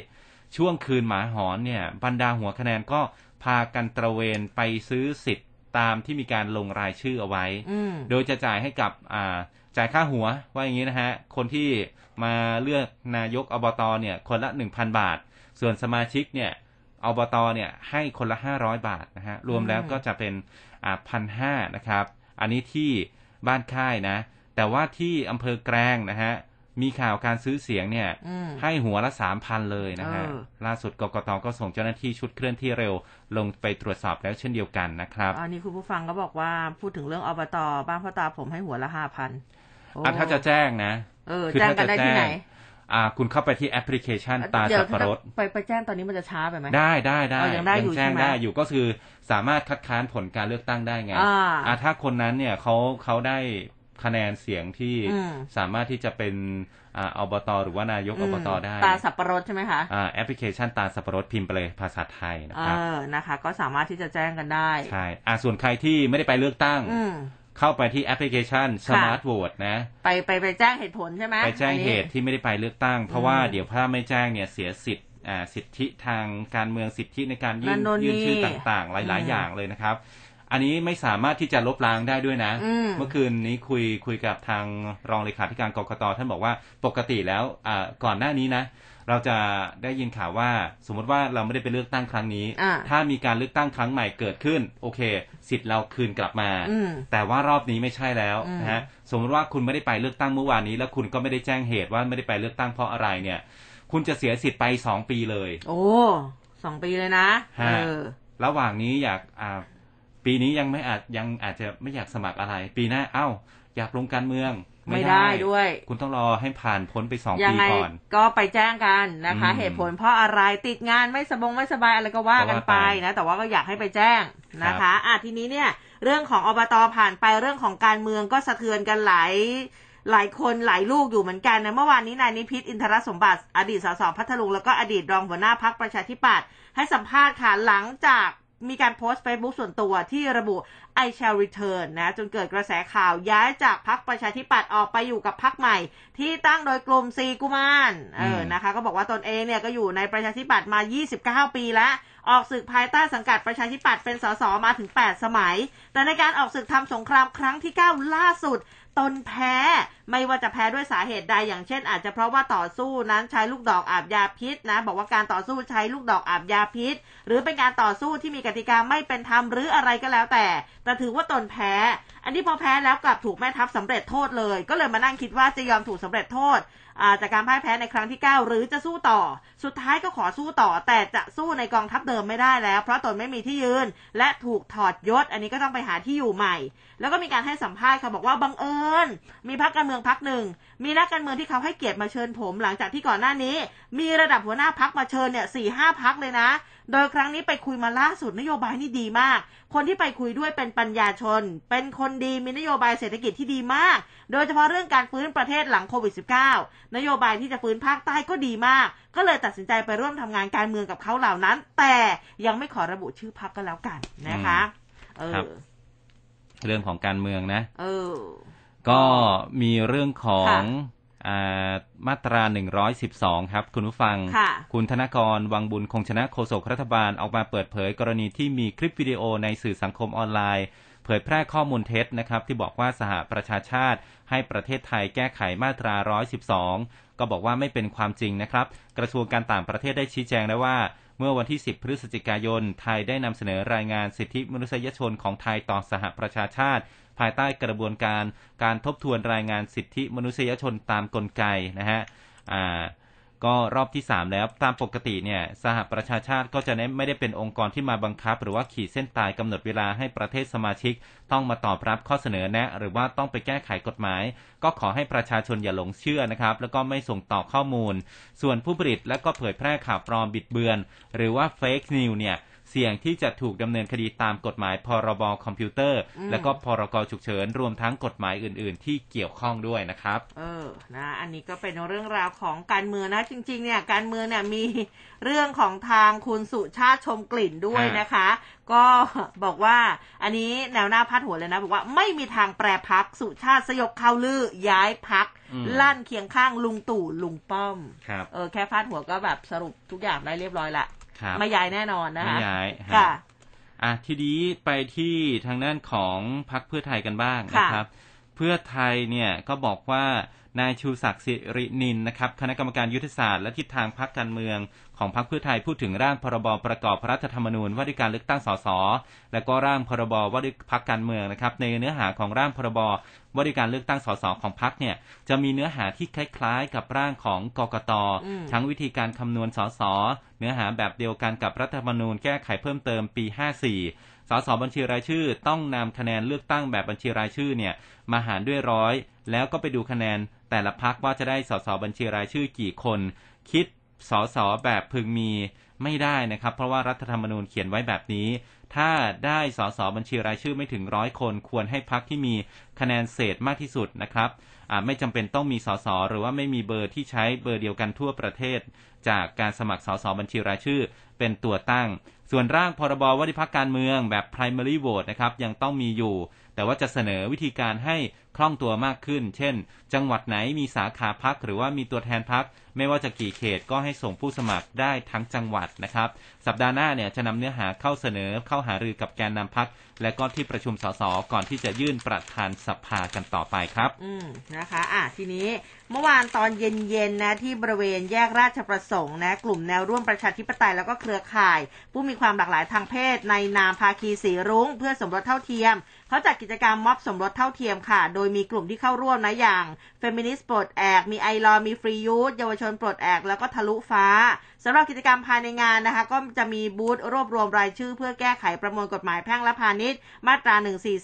Speaker 3: ช่วงคืนหมาหอนเนี่ยบรรดาหัวคะแนนก็พากันตระเวนไปซื้อสิทธิ์ตามที่มีการลงรายชื่อเอาไว้
Speaker 2: อืม
Speaker 3: โดยจะจ่ายให้กับอ่าจ่ายค่าหัวว่าอย่างนี้นะฮะ คนที่มาเลือกนายกอบตเนี่ยคนละ 1,000 บาท ส่วนสมาชิกเนี่ยอบตเนี่ยให้คนละ 500 บาทนะฮะ รวมแล้วก็จะเป็นอ่าพันห้านะครับ อันนี้ที่บ้านค่ายนะ แต่ว่าที่อำเภอแกลงนะฮะมีข่าวการซื้อเสียงเนี่ย
Speaker 2: อืม
Speaker 3: ให้หัวละสามพันเลยนะฮะ
Speaker 2: เออ
Speaker 3: ล่าสุดกกตก็ส่งเจ้าหน้าที่ชุดเคลื่อนที่เร็ว ลงไปตรวจสอบแล้วเช่นเดียวกันนะครับ
Speaker 2: อันนี้คุณผู้ฟังก็บอกว่าพูดถึงเรื่องอบต บ้านพ่อตาผมให้หัวละห้าพันโอ้
Speaker 3: อะถ้าจะแจ้งนะ
Speaker 2: เออ
Speaker 3: คือ
Speaker 2: แจ้งกัน
Speaker 3: ถ้าจะ
Speaker 2: ได้ที่ไหน
Speaker 3: แจ้ง อ่าคุณเข้าไปที่แอปพลิเคชันตา
Speaker 2: เดี๋ย
Speaker 3: สั
Speaker 2: ว
Speaker 3: บปะรด
Speaker 2: ไปไปแจ้งตอนนี้มันจะช้าไปไหม
Speaker 3: ได้ได้ได้
Speaker 2: อ๋อยังได้อยู่
Speaker 3: แจ้ง
Speaker 2: ใช่ไหม
Speaker 3: ได้อยู่ก็คือสามารถคัดค้านผลการเลือกตั้งได้ไง
Speaker 2: อ่า
Speaker 3: อ่าถ้าคนนั้นเนี่ยเขาเขาได้คะแนนเสียงที่
Speaker 2: อืม
Speaker 3: สามารถที่จะเป็นอ่าอบตหรือว่านายกอบตได้
Speaker 2: ตาสับปะรดใช่ไหมคะ
Speaker 3: อ่าแอปพลิเคชันตาสับปะรดพิมพ์ไปเลยภาษาไทยนะ
Speaker 2: เอ
Speaker 3: ครับ
Speaker 2: อนะคะ ก็สามารถที่จะแจ้งกันได้
Speaker 3: ใช่อ่าส่วนใครที่ไม่ได้ไปเลือกตั้ง
Speaker 2: อืม
Speaker 3: เข้าไปที่แอปพลิเคชัน
Speaker 2: ค่ะ
Speaker 3: Smart Vote นะ
Speaker 2: ไปไปไปแจ้งเหตุผลใช่ไหม
Speaker 3: ไปแจ้ง
Speaker 2: อันนี้
Speaker 3: เหตุที่ไม่ได้ไปเลือกตั้ง เพราะว่าเดี๋ยวถ้าไม่แจ้งเนี่ยเสียสิทธิ์อ่าสิทธิทางการเมืองสิทธิในการยื่
Speaker 2: น
Speaker 3: นั่
Speaker 2: นโน่น
Speaker 3: ยื่นชื่อ
Speaker 2: นี่
Speaker 3: ต่างๆ หลาย
Speaker 2: อืม
Speaker 3: ๆอย่างเลยนะครับ อันนี้ไม่สามารถที่จะลบล้างได้ด้วยนะ
Speaker 2: อืม
Speaker 3: เมื่อคืนนี้คุยคุยกับทางรองเลขาธิการกกตท่านบอกว่าปกติแล้วอ่าก่อนหน้านี้นะ เราจะได้ยินข่าวว่าสมมติว่าเราไม่ได้ไปเลือกตั้งครั้งนี้
Speaker 2: อ่า
Speaker 3: ถ้ามีการเลือกตั้งครั้งใหม่เกิดขึ้น โอเค สิทธิ์เราคืนกลับมา
Speaker 2: อืม
Speaker 3: แต่ว่ารอบนี้ไม่ใช่แล้ว
Speaker 2: อืม
Speaker 3: นะฮะสมมติว่าคุณไม่ได้ไปเลือกตั้งเมื่อวานนี้ แล้วคุณก็ไม่ได้แจ้งเหตุว่าไม่ได้ไปเลือกตั้งเพราะอะไรเนี่ย คุณจะเสียสิทธิ์ไปสองปีเลย
Speaker 2: โอ้สองปีเลยนะ
Speaker 3: ฮะ
Speaker 2: เออ
Speaker 3: ระหว่างนี้อยากอ่าปีนี้ยังไม่อาจยังอาจจะไม่อยากสมัครอะไร ปีหน้าเอ้า อยากลงการเมือง
Speaker 2: ไม่ได้ด้วย
Speaker 3: คุณต้องรอให้ผ่านพ้นไปสอง
Speaker 2: ยั
Speaker 3: ปี
Speaker 2: ไง
Speaker 3: ก่อน
Speaker 2: ก็ไปแจ้งกันนะคะ
Speaker 3: อืม
Speaker 2: เหตุผลเพราะอะไรติดงานไม่สบงไม่สบายอะไรก็ว่ากันไป
Speaker 3: ก็ว่าไป
Speaker 2: นะ แต่ว่าก็อยากให้ไปแจ้งนะ
Speaker 3: ครั
Speaker 2: คะ
Speaker 3: บ
Speaker 2: อะทีนี้เนี่ย เรื่องของอบตผ่านไปเรื่องของการเมืองก็สะเทือนกันหลายหลายคนหลายลูกอยู่เหมือนกันนะเมื่อวานนี้นายนิพิษอินทรสมบัติ อดีตสสพัทลุงแล้วก็อดีตรองหัวหน้าพักประชาธิปัตย์ให้สัมภาษณ์ค่ะหลังจาก มีการโพสต์ Facebook ส่วนตัวที่ระบุ I shall return นะ จนเกิดกระแสข่าวย้ายจากพักประชาธิปัตย์ออกไปอยู่กับพักใหม่ ที่ตั้งโดยกลุ่มซีกุมารเออ
Speaker 3: อืม
Speaker 2: นะคะ ก็บอกว่าตนเองเนี่ยก็อยู่ในประชาธิปัตย์มา 29 ปีแล้ว ออกศึกภายใต้สังกัดประชาธิปัตย์เป็นสสมาถึง 8 สมัย แต่ในการออกศึกทำสงครามครั้งที่ 9 ล่าสุด ตนแพ้ ไม่ว่าจะแพ้ด้วยสาเหตุใดอย่างเช่น อาจจะเพราะว่าต่อสู้นั้นใช้ลูกดอกอาบยาพิษนะบอกว่าการต่อสู้ใช้ลูกดอกอาบยาพิษ หรือเป็นการต่อสู้ที่มีกติกาไม่เป็นธรรมหรืออะไรก็แล้วแต่ แต่ถือว่าตนแพ้ อันนี้พอแพ้แล้วกลับถูกแม่ทัพสำเร็จโทษเลย ก็เลยมานั่งคิดว่าจะยอมถูกสำเร็จโทษ จากการพ่ายแพ้ในครั้งที่ 9 หรือจะสู้ต่อ สุดท้ายก็ขอสู้ต่อ แต่จะสู้ในกองทัพเดิมไม่ได้แล้ว เพราะตนไม่มีที่ยืน และถูกถอดยศ อันนี้ก็ต้องไปหาที่อยู่ใหม่ แล้วก็มีการให้สัมภาษณ์เขาบอกว่าบังเอิญ มีพักการเมืองพักหนึ่ง มีนักการเมืองที่เขาให้เกียรติมาเชิญผม หลังจากที่ก่อนหน้านี้ มีระดับหัวหน้าพักมาเชิญเนี่ยสี่ห้าพักเลยนะ โดยครั้งนี้ไปคุยมาล่าสุดนโยบายนี่ดีมาก คนที่ไปคุยด้วยเป็นปัญญาชน เป็นคนดีมีนโยบายเศรษฐกิจที่ดีมาก โดยเฉพาะเรื่องการฟื้นประเทศหลังโควิด -19 นโยบายที่จะฟื้นภาคใต้ก็ดีมาก ก็เลยตัดสินใจไปร่วมทำงานการเมืองกับเขาเหล่านั้น แต่ยังไม่ขอระบุชื่อพักก็แล้วกันนะคะเอ
Speaker 3: ครั
Speaker 2: อ
Speaker 3: บเรื่องของการเมืองนะ
Speaker 2: เออ
Speaker 3: ก็มีเรื่องของ
Speaker 2: ค่ะ
Speaker 3: อ่า มาตรา 112 ครับ คุณผู้ฟัง
Speaker 2: ค่ะ
Speaker 3: คุณธนกร วังบุญคงชนะโฆษกรัฐบาลออกมาเปิดเผยกรณีที่มีคลิปวิดีโอในสื่อสังคมออนไลน์ เผยแพร่ข้อมูลเท็จนะครับ ที่บอกว่าสหประชาชาติ ให้ประเทศไทยแก้ไขมาตรา 112 ก็บอกว่าไม่เป็นความจริงนะครับ กระทรวงการต่างประเทศได้ชี้แจงแล้วว่าเมื่อวันที่ 10 พฤศจิกายน ไทยได้นำเสนอรายงานสิทธิมนุษยชนของไทยต่อสหประชาชาติ ภายใต้กระบวนการการทบทวนรายงานสิทธิมนุษยชนตามกลไกนะฮะอ่าก็รอบที่ 3 แล้วตามปกติเนี่ยสหประชาชาติก็จะไม่ได้เป็นองค์กรที่มาบังคับ หรือว่าขีดเส้นตายกำหนดเวลาให้ประเทศสมาชิก ต้องมาตอบรับข้อเสนอแนะ หรือว่าต้องไปแก้ไขกฎหมาย ก็ขอให้ประชาชนอย่าหลงเชื่อนะครับ แล้วก็ไม่ส่งต่อข้อมูล ส่วนผู้ผลิตและก็เผยแพร่ข่าวปลอมบิดเบือน หรือว่าเฟกนิวเนี่ย สี่ยงที่จะถูกดำเนินคดีตามกฎหมายพรบคอมพิวเตอร์
Speaker 2: อืม
Speaker 3: และก็พรกฉุกเฉิน รวมทั้งกฎหมายอื่น ๆ ที่เกี่ยวข้องด้วยนะครับ
Speaker 2: เออนะอันนี้ก็เป็นเรื่องราวของการเมืองนะ จริง ๆ เนี่ยการเมืองเนี่ยมีเรื่องของทางคุณสุชาติชมกลิ่นด้วยนะคะ ก็บอกว่าอันนี้แนวหน้าพาดหัวเลยนะ บอกว่าไม่มีทางแปรพักสุชาติสยบข่าวลือย้ายพัก
Speaker 3: อืม
Speaker 2: ลั่นเคียงข้างลุงตู่ลุงป้อม
Speaker 3: ครับ
Speaker 2: เออแค่พาดหัวก็แบบสรุปทุกอย่างได้เรียบร้อยละ
Speaker 3: ครับ
Speaker 2: ไม่ย้ายแน่นอนนะคะ
Speaker 3: ไม่ย้ายฮะ
Speaker 2: ค่ะ
Speaker 3: อะทีนี้ไปที่ทางด้านของพรรคเพื่อไทยกันบ้าง
Speaker 2: ค่ะ
Speaker 3: นะครับ เพื่อไทยเนี่ยก็บอกว่า นายชูศักดิ์สิรินินนะครับคณะกรรมการยุทธศาสตร์และทิศทางพรรคการเมือง ของพรรคเพื่อไทยพูดถึงร่างพรบประกอบรัฐธรรมนูญว่าด้วยการเลือกตั้งสสและก็ร่างพรบว่าด้วยพรรคการเมืองนะครับในเนื้อหาของร่างพรบว่าด้วยการเลือกตั้งสสของพรรคเนี่ยจะมีเนื้อหาที่คล้ายๆ กับร่างของกกต
Speaker 2: อืม
Speaker 3: ทั้งวิธีการคำนวณสสเนื้อหาแบบเดียวกันกับรัฐธรรมนูญแก้ไขเพิ่มเติมปี 54 สสบัญชีรายชื่อ ต้องนำคะแนนเลือกตั้งแบบบัญชีรายชื่อเนี่ยมาหารด้วยร้อยแล้วก็ไปดูคะแนน แต่ละพักว่าจะได้สสบัญชีรายชื่อกี่คน คิดสสแบบพึงมีไม่ได้นะครับ เพราะว่ารัฐธรรมนูญเขียนไว้แบบนี้ ถ้าได้สสบัญชีรายชื่อไม่ถึงร้อยคน ควรให้พักที่มีคะแนนเศษมากที่สุดนะครับไม่จำเป็นต้องมีสสหรือว่าไม่มีเบอร์ที่ใช้เบอร์เดียวกันทั่วประเทศ จากการสมัครสสบัญชีรายชื่อ เป็นตัวตั้ง ส่วนร่างพรบว่าด้วยพักการเมืองแบบ primary vote นะครับยังต้องมีอยู่ แต่ว่าจะเสนอวิธีการให้ คล่องตัวมากขึ้น เช่น จังหวัดไหนมีสาขาพักหรือว่ามีตัวแทนพักไม่ว่าจะกี่เขตก็ให้ส่งผู้สมัครได้ทั้งจังหวัดนะครับ สัปดาห์หน้าเนี่ยจะนำเนื้อหาเข้าเสนอเข้าหารือกับแกนนำพัก และก็ที่ประชุมสสก่อนที่จะยื่นประธานสภากันต่อไปครับ
Speaker 2: อืมนะคะ อะทีนี้เมื่อวานตอนเย็นๆนะที่บริเวณแยกราชประสงค์นะกลุ่มแนวร่วมประชาธิปไตยแล้วก็เครือข่าย ผู้มีความหลากหลายทางเพศ ในนามภาคีสีรุ้ง เพื่อสมรสเท่าเทียมเขาจัดกิจกรรมม็อบสมรสเท่าเทียมค่ะโดยมีกลุ่มที่เข้าร่วมนะอย่างเฟมินิสต์ปลดแอก มีไอรอมีฟรียูธเยาวชนปลดแอก แล้วก็ทะลุฟ้า สำหรับกิจกรรมภายในงานนะคะ ก็จะมีบูธรวบรวมรายชื่อ เพื่อแก้ไขประมวลกฎหมายแพ่งและพาณิชย์ มาตรา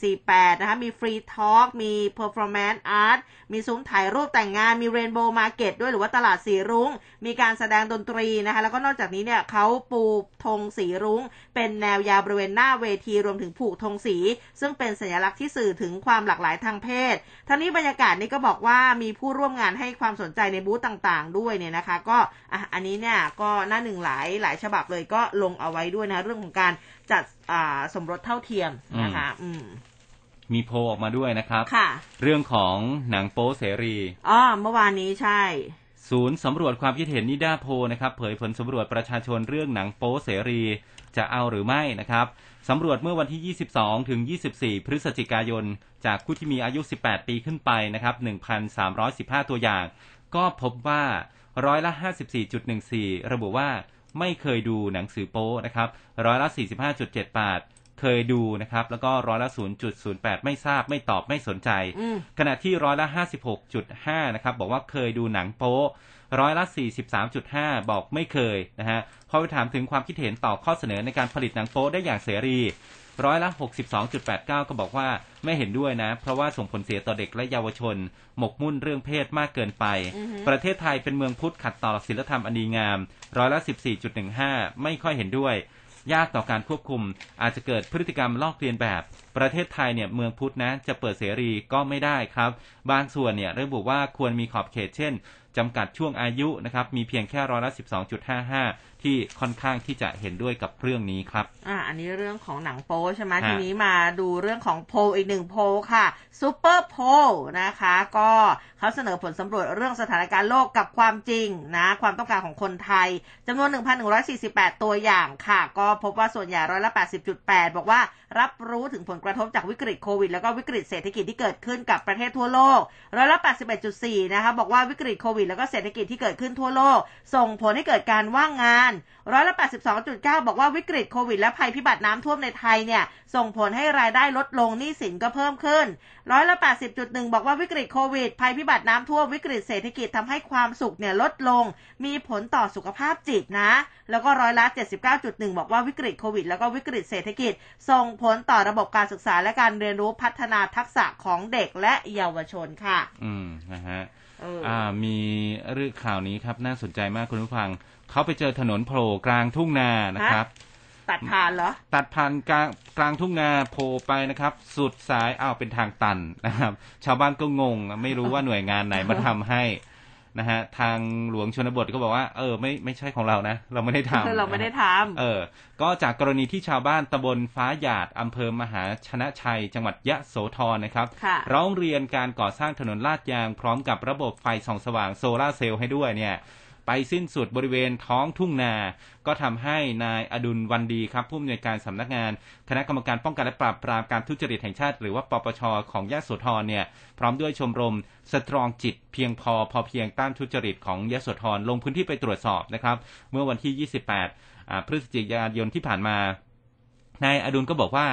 Speaker 2: 1448 นะคะ มี free talk มี performance art มีซุ้มถ่ายรูปแต่งงาน มี rainbow market ด้วยหรือว่าตลาดสีรุ้ง มีการแสดงดนตรีนะคะ แล้วก็นอกจากนี้เนี่ยเขาปูธงสีรุ้ง เป็นแนวยาวบริเวณหน้าเวทีรวมถึงผูกธงสี ซึ่งเป็นสัญลักษณ์ที่สื่อถึงความหลากหลายทางเพศทั้งนี้บรรยากาศนี้ก็บอกว่ามีผู้ร่วมงานให้ความสนใจในบูธต่าง ๆ ด้วยเนี่ยนะคะ ก็อะอันนี้เนี่ยก็หน้าหนึ่งหลายหลายฉบับเลยก็ลงเอาไว้ด้วยนะเรื่องของการจัดสมรสเท่าเทียมนะคะอืม
Speaker 3: มีโพออกมาด้วยนะครับ
Speaker 2: ค่ะ
Speaker 3: เรื่องของหนังโป๊เสรี
Speaker 2: อ๋อเมื่อวานนี้ใช่
Speaker 3: ศูนย์สำรวจความคิดเห็นนิด้าโพนะครับเผยผลสำรวจประชาชนเรื่องหนังโป๊เสรี จะเอาหรือไม่นะครับสำรวจเมื่อวันที่ 22 ถึง 24 พฤศจิกายน จากผู้ที่มีอายุ 18 ปีขึ้นไปนะครับ 1,315 ตัวอย่าง ก็พบว่า ร้อยละ 54.14 ระบุว่าไม่เคยดูหนังสือโป๊นะครับ ร้อยละ 45.78 เคยดูนะครับ แล้วก็ร้อยละ 0.08 ไม่ทราบ ไม่ตอบ ไม่สนใจ ขณะที่ร้อยละ 56.5 นะครับ บอกว่าเคยดูหนังโป๊ร้อยละ 43.5 บอกไม่เคยนะฮะ พอไปถามถึงความคิดเห็นต่อข้อเสนอในการผลิตหนังโป๊ได้อย่างเสรี ร้อยละ 62.89 ก็บอกว่าไม่เห็นด้วยนะ เพราะว่าส่งผลเสียต่อเด็กและเยาวชน หมกมุ่นเรื่องเพศมากเกินไป ประเทศไทยเป็นเมืองพุทธขัดต่อศีลธรรมอันดีงาม ร้อยละ 14.15 ไม่ค่อยเห็นด้วย ยากต่อการควบคุม อาจจะเกิดพฤติกรรมลอกเลียนแบบ ประเทศไทยเนี่ยเมืองพุทธนะ จะเปิดเสรีก็ไม่ได้ครับ บางส่วนเนี่ยระบุว่าควรมีขอบเขตเช่นจำกัดช่วงอายุนะครับมีเพียงแค่ร้อยละ 12.55 ที่ค่อนข้างที่จะเห็นด้วยกับเรื่องนี้ครับ
Speaker 2: อ่า อันนี้เรื่องของหนังโป๊ใช่ไหมทีนี้มาดูเรื่องของโพอีกหนึ่งโพค่ะซูเปอร์โพนะคะ ก็เขาเสนอผลสำรวจเรื่องสถานการณ์โลกกับความจริงนะความต้องการของคนไทยจำนวน 1,148 ตัวอย่างค่ะ ก็พบว่าส่วนใหญ่ร้อยละ 80.8 บอกว่ารับรู้ถึงผลกระทบจากวิกฤตโควิด แล้วก็วิกฤตเศรษฐกิจที่เกิดขึ้นกับประเทศทั่วโลกร้อยละ 81.4 นะคะบอกว่าวิกฤตโควิด แล้วก็เศรษฐกิจที่เกิดขึ้นทั่วโลก ส่งผลให้เกิดการว่างงานร้อยละ 82.9 บอกว่าวิกฤตโควิดและภัยพิบัติน้ำท่วมในไทยเนี่ย ส่งผลให้รายได้ลดลงหนี้สินก็เพิ่มขึ้นร้อยละ 80.1 บอกว่าวิกฤตโควิด ภัยพิบัติน้ำท่วมวิกฤตเศรษฐกิจทำให้ความสุขเนี่ยลดลง มีผลต่อสุขภาพจิตนะ แล้วก็ร้อยละ 79.1 บอกว่าวิกฤตโควิด แล้วก็วิกฤตเศรษฐกิจ ส่งผลต่อระบบการศึกษาและการเรียนรู้พัฒนาทักษะของเด็กและเยาวชนค่ะ
Speaker 3: อืมนะฮะอ่ามีเรื่องข่าวนี้ครับน่าสนใจมากคุณผู้ฟัง เขาไปเจอถนนโผล่กลางทุ่งนานะครับ
Speaker 2: ตัดผ่านเหรอ
Speaker 3: ตัดผ่านกลางกลางทุ่งนาโผล่ไปนะครับ สุดสายอ้าวเป็นทางตันนะครับ ชาวบ้านก็งง ไม่รู้ว่าหน่วยงานไหนมาทำให้นะฮะทางหลวงชนบทก็บอกว่า เออไม่ไม่ใช่ของเรานะ เราไม่ได้ทำ
Speaker 2: เราไม่ได้ทำ
Speaker 3: เออ ก็จากกรณีที่ชาวบ้านตำบลฟ้าหยาดอำเภอมหาชนะชัย จังหวัดยะโสธรนะครับ ร้องเรียนการก่อสร้างถนนลาดยางพร้อมกับระบบไฟส่องสว่างโซลาเซลล์ให้ด้วยเนี่ย ไปสิ้นสุดบริเวณท้องทุ่งนา ก็ทำให้นายอดุลวันดีครับผู้อำนวยการสำนักงานคณะกรรมการป้องกันและปราบปรามการทุจริตแห่งชาติ หรือว่าปปชของยะโสธรเนี่ยพร้อมด้วยชมรมสตรองจิตเพียงพอพอเพียงต้านทุจริตของยะโสธรลงพื้นที่ไปตรวจสอบนะครับ เมื่อวันที่ 28 พฤศจิกายนที่ผ่านมานายอดุลก็บอกว่า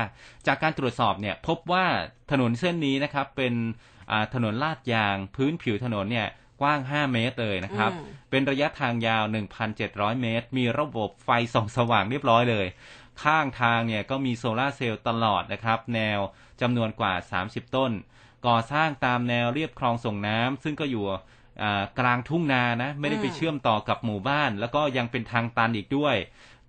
Speaker 3: จากการตรวจสอบเนี่ยพบว่าถนนเส้นนี้นะครับเป็นถนนลาดยาง พื้นผิวถนนเนี่ย กว้าง 5 เมตรเลยนะครับ เป็นระยะทางยาว 1,700 เมตร มีระบบไฟส่องสว่างเรียบร้อยเลย ข้างทางเนี่ยก็มีโซลาเซลล์ตลอดนะครับ แนวจำนวนกว่า 30 ต้น ก่อสร้างตามแนวเรียบคลองส่งน้ำซึ่งก็อยู่อ่ากลางทุ่งนานะ ไม่ได้ไป
Speaker 2: อืม
Speaker 3: เชื่อมต่อกับหมู่บ้าน แล้วก็ยังเป็นทางตันอีกด้วย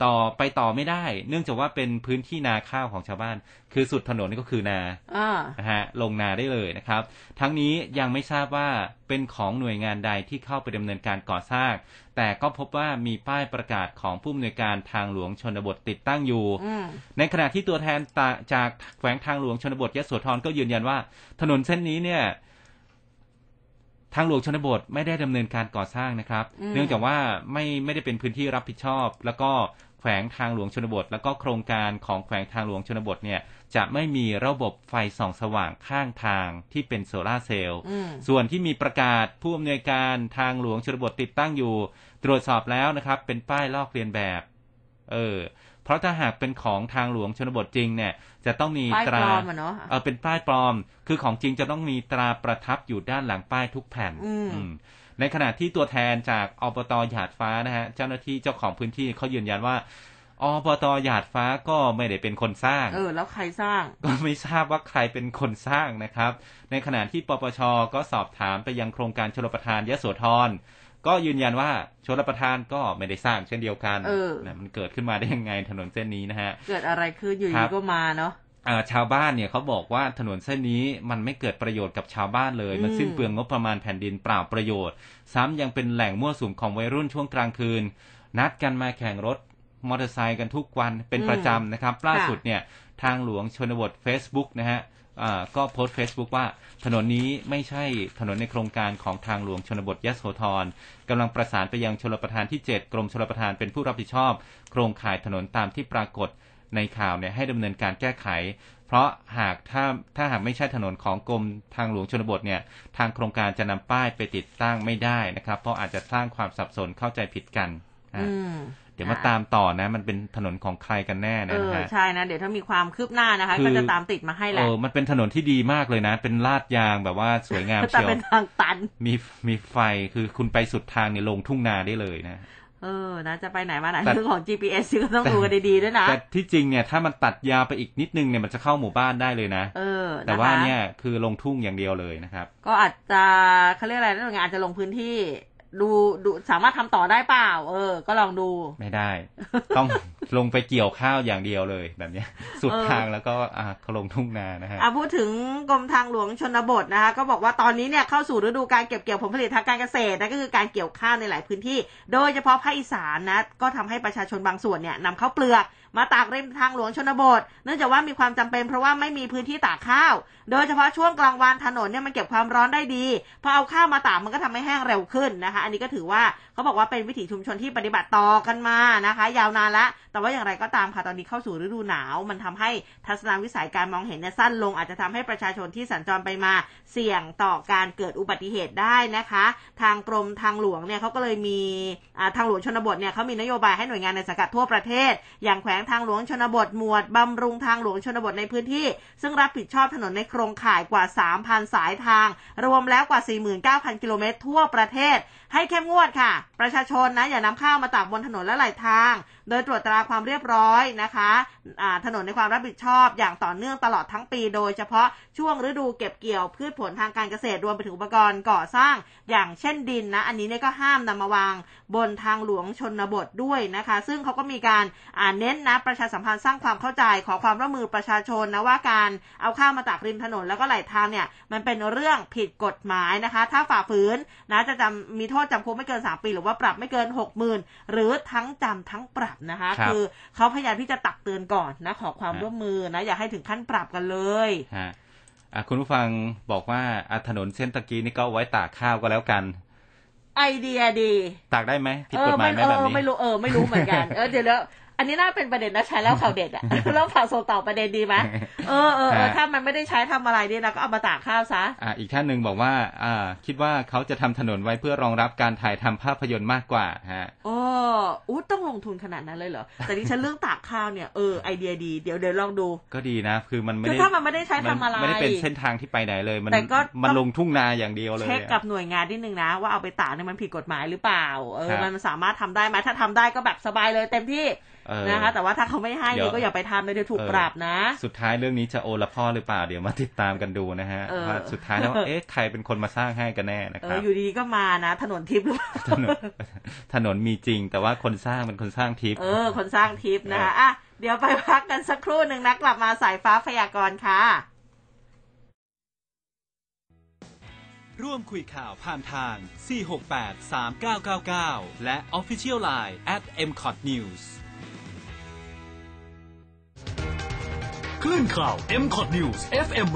Speaker 3: ต่อไปต่อไม่ได้ เนื่องจากว่าเป็นพื้นที่นาข้าวของชาวบ้าน คือสุดถนนนี่ก็คือนา
Speaker 2: อ่า
Speaker 3: นะฮะลงนาได้เลยนะครับ ทั้งนี้ยังไม่ทราบว่าเป็นของหน่วยงานใดที่เข้าไปดำเนินการก่อสร้าง แต่ก็พบว่ามีป้ายประกาศของผู้อำนวยการทางหลวงชนบทติดตั้งอยู่
Speaker 2: อืม
Speaker 3: ในขณะที่ตัวแทนตาจากแขวงทางหลวงชนบทยโสธรก็ยืนยันว่า ถนนเส้นนี้เนี่ยทางหลวงชนบทไม่ได้ดำเนินการก่อสร้างนะครับ
Speaker 2: อืม
Speaker 3: เนื่องจากว่าไม่ไม่ได้เป็นพื้นที่รับผิดชอบ แล้วก็ แขวงทางหลวงชนบท แล้วก็โครงการของแขวงทางหลวงชนบทเนี่ยจะไม่มีระบบไฟส่องสว่างข้างทางที่เป็นโซลาร์เซลล์
Speaker 2: อืม
Speaker 3: ส่วนที่มีประกาศผู้อำนวยการทางหลวงชนบทติดตั้งอยู่ ตรวจสอบแล้วนะครับ เป็นป้ายลอกเลียนแบบ เออเพราะถ้าหากเป็นของทางหลวงชนบทจริงเนี่ย จะต้องมี
Speaker 2: ป้าย
Speaker 3: ต
Speaker 2: ป
Speaker 3: รา
Speaker 2: ลอมอะเนาะ
Speaker 3: เออเป็นป้ายปลอม คือของจริงจะต้องมีตราประทับอยู่ด้านหลังป้ายทุกแผ่น
Speaker 2: อืม
Speaker 3: อืม ในขณะที่ตัวแทนจากอบตหยาดฟ้านะฮะเจ้าหน้าที่เจ้าของพื้นที่เขายืนยันว่าอบตหยาดฟ้าก็ไม่ได้เป็นคนสร้าง
Speaker 2: เออ แล้วใครสร้าง
Speaker 3: ก็ไม่ทราบว่าใครเป็นคนสร้างนะครับ ในขณะที่ปปชก็สอบถามไปยังโครงการชลประทานยโสธรก็ยืนยันว่าชลประทานก็ไม่ได้สร้างเช่นเดียวกัน
Speaker 2: เออ
Speaker 3: นะมันเกิดขึ้นมาได้ยังไงถนนเส้นนี้นะฮะ
Speaker 2: เกิดอะไรขึ้นอยู่
Speaker 3: ครับ
Speaker 2: ดีก็มาเนาะ
Speaker 3: อ่า ชาวบ้านเนี่ยเขาบอกว่าถนนเส้นนี้มันไม่เกิดประโยชน์กับชาวบ้านเลย มัน
Speaker 2: อืม
Speaker 3: สิ้นเปลืองงบประมาณแผ่นดินเปล่าประโยชน์ ซ้ำยังเป็นแหล่งมั่วสุมของวัยรุ่นช่วงกลางคืน นัดกันมาแข่งรถมอเตอร์ไซค์กันทุกวันเป็นประจำนะครับ ล่าสุดเนี่ยทางหลวงชนบท Facebook นะฮะอ่าก็โพสต์ Facebook ว่าถนนนี้ไม่ใช่ถนนในโครงการของทางหลวงชนบทยโสธรกำลังประสานไปยังชลประทานที่ 7 กรมชลประทานเป็นผู้รับผิดชอบ โครงข่ายถนนตามที่ปรากฏ ในข่าวเนี่ยให้ดำเนินการแก้ไข เพราะหากถ้าถ้าหากไม่ใช่ถนนของกรมทางหลวงชนบทเนี่ยทางโครงการจะนำป้ายไปติดตั้งไม่ได้นะครับ เพราะอาจจะสร้างความสับสนเข้าใจผิดกันอะ
Speaker 2: อืม
Speaker 3: เดี๋ยวมาตามต่อนะ มันเป็นถนนของใครกันแน่
Speaker 2: เอ
Speaker 3: นะ
Speaker 2: อ
Speaker 3: ฮะ
Speaker 2: ใช่นะ เดี๋ยวถ้ามีความคืบหน้านะคะ
Speaker 3: คือ
Speaker 2: ก็จะตามติดมาให้แห
Speaker 3: เอ
Speaker 2: ละ
Speaker 3: อมันเป็นถนนที่ดีมากเลยนะ เป็นลาดยางแบบว่าสวยงาม
Speaker 2: แต่
Speaker 3: เชียว
Speaker 2: เป็นทางตัน
Speaker 3: มีมีไฟคือคุณไปสุดทางเนี่ยลงทุ่งนาได้เลยนะ
Speaker 2: เออนะจะไปไหนมาไหน
Speaker 3: แต่
Speaker 2: เรื่องของ GPS ก็ต้องดูกันดีๆด้วยนะ
Speaker 3: แต่ที่จริงเนี่ยถ้ามันตัดยาวไปอีกนิดนึงเนี่ยมันจะเข้าหมู่บ้านได้เลยนะ
Speaker 2: เออ
Speaker 3: แต่
Speaker 2: นะคะ
Speaker 3: ว่าเนี่ยคือลงทุ่งอย่างเดียวเลยนะครับ
Speaker 2: ก็อาจจะเขาเรียกอะไรนะหน่วยงานอาจจะลงพื้นที่ ดูดูสามารถทำต่อได้เปล่า เออ ก็ลองดู
Speaker 3: ไม่ได้ ต้องลงไปเกี่ยวข้าวอย่างเดียวเลยแบบเนี้ยสุด
Speaker 2: เออ
Speaker 3: ทางแล้วก็อ่าเขาลงทุ่งนานะฮะ
Speaker 2: อะพูดถึงกรมทางหลวงชนบทนะคะ ก็บอกว่าตอนนี้เนี่ยเข้าสู่ฤดูการเก็บเกี่ยวผลผลิตทางการเกษตรนะก็คือการเกี่ยวข้าวในหลายพื้นที่ โดยเฉพาะภาคอีสานนะก็ทำให้ประชาชนบางส่วนเนี่ยนำข้าวเปลือกมาตากริมทางหลวงชนบท เนื่องจากว่ามีความจำเป็นเพราะว่าไม่มีพื้นที่ตากข้าว โดยเฉพาะช่วงกลางวันถนนเนี่ยมันเก็บความร้อนได้ดีพอเอาข้าวมาตากมันก็ทำให้แห้งเร็วขึ้นนะคะอันนี้ก็ถือว่าเขาบอกว่าเป็นวิถีชุมชนที่ปฏิบัติต่อกันมานะคะ ยาวนานละ แต่ว่าอย่างไรก็ตามค่ะตอนนี้เข้าสู่ฤดูหนาว มันทำให้ทัศนวิสัยการมองเห็นเนี่ยสั้นลง อาจจะทำให้ประชาชนที่สัญจรไปมาเสี่ยงต่อการเกิดอุบัติเหตุได้นะคะ ทางกรมทางหลวงเนี่ยเขาก็เลยมีทางหลวงชนบทเนี่ยเขามีนโยบายให้หน่วยงานในสังกัดทั่วประเทศ อย่างแขวงทางหลวงชนบทหมวดบำรุงทางหลวงชนบทในพื้นที่ ซึ่งรับผิดชอบถนนในโครงข่ายกว่า 3,000 สายทาง รวมแล้วกว่า 49,000 กิโลเมตรทั่วประเทศให้เข้มงวดค่ะ ประชาชนนะอย่านำข้าวมาตากบนถนนและไหลทาง โดยตรวจตราความเรียบร้อยนะคะอ่าถนนในความรับผิดชอบอย่างต่อเนื่องตลอดทั้งปี โดยเฉพาะช่วงฤดูเก็บเกี่ยวพืชผลทางการเกษตรรวมไปถึงอุปกรณ์ก่อสร้างอย่างเช่นดินนะ อันนี้เนี่ยก็ห้ามนำมาวางบนทางหลวงชนบทด้วยนะคะ ซึ่งเขาก็มีการเน้นนะประชาสัมพันธ์สร้างความเข้าใจขอความร่วมมือประชาชนนะว่าการเอาข้าวมาตากริมถนนแล้วก็ไหลทางเนี่ยมันเป็นเรื่องผิดกฎหมายนะคะ ถ้าฝ่าฝืนนะจะจำมีโทษจำคุกไม่เกิน 3 ปี หรือว่าปรับไม่เกิน 6 0,000 หรือทั้งจำทั้งปรับนะคะ
Speaker 3: ครับ
Speaker 2: อเขาพยายามที่จะตักเตือนก่อนนะขอความ
Speaker 3: ฮะ
Speaker 2: ร่วมมือนะอย่าให้ถึงขั้นปรับกันเลย
Speaker 3: ฮะอะคุณผู้ฟังบอกว่าอะถนนเส้นตะกี้นี่ก็เอาไว้ตากข้าวก็แล้วกัน
Speaker 2: ไอเดียดี
Speaker 3: ตากได้ไหมผิด
Speaker 2: เอก
Speaker 3: ฎ
Speaker 2: อ
Speaker 3: หมายไหม
Speaker 2: เอ
Speaker 3: แบบ
Speaker 2: อ
Speaker 3: นี้
Speaker 2: ไม่รู้เออไม่รู้เหมือนกันเออเดี๋ยวแล้ว อันนี้น่าเป็นประเด็นนะใช้แล้วข่าวเด็ดอะเริ่มฝากส่งต่อประเด็นดีไหมเออเออเออ
Speaker 3: ฮะ
Speaker 2: ถ้ามันไม่ได้ใช้ทำอะไรเนี่ยเราก็เอามาตากข้าวซะ
Speaker 3: อ่าอีกท่านหนึ่งบอกว่า อ่า คิดว่าเขาจะทำถนนไว้เพื่อรองรับการถ่ายทำภาพยนตร์มากกว่าฮะ
Speaker 2: โอ้อู้ต้องลงทุนขนาดนั้นเลยเหรอแต่ดิฉันเรื่องตากข้าวเนี่ยเออไอเดียดีเดี๋ยวเดี๋ยวลองดู
Speaker 3: ก็ดีนะ คือมันไม่
Speaker 2: คือ
Speaker 3: ได้
Speaker 2: ถ้ามันไม่ได้ใช้ทำอะไร
Speaker 3: มันไม่ได้เป็นเส้นทางที่ไปไหนเลย มัน
Speaker 2: แต่ก็
Speaker 3: มัน
Speaker 2: ต้อง
Speaker 3: ลงทุ่งนาอย่างเดียวเลย
Speaker 2: เช็ค
Speaker 3: อะ
Speaker 2: กับหน่วยงานนิดนึงนะ ว่าเอาไปตากเนี่ยมันผิดกฎหมายหรือเปล่าเออ
Speaker 3: ครับ
Speaker 2: มันสามารถทำได้ไหมถ้าทำได้ก็แบบสบายเลยเต็มที่
Speaker 3: เออ
Speaker 2: นะคะ แต่ว่าถ้าเขาไม่ให้
Speaker 3: เดี๋
Speaker 2: เนี่ย
Speaker 3: ยว
Speaker 2: ก็อย่าไปทำเลยเดี๋ยวถูก
Speaker 3: เออ
Speaker 2: ปรับนะ
Speaker 3: สุดท้ายเรื่องนี้จะโอละพ่อหรือเปล่าเดี๋ยวมาติดตามกันดูนะฮะ
Speaker 2: เออ
Speaker 3: ว่าสุดท้ายแล้วเอ๊ะใครเป็นคนมาสร้างให้กันแน่นะ
Speaker 2: เอ
Speaker 3: ครั
Speaker 2: อบอยู่ดีๆก็มานะถนนทิพย์หรือเปล่า
Speaker 3: ถนนถนนมีจริง แต่ว่าคนสร้างเป็นคนสร้างทิพย์
Speaker 2: เออ คนสร้างทิปนะคะอะเดี๋ยวไปพักกันสักครู่หนึ่งนะกลับมาสายฟ้าพยากรณ์ค่ะ
Speaker 4: ร่วมคุยข่าวผ่านทาง 468 3999 และ Official Line at m
Speaker 5: คลื่นข่าว m c o t News FM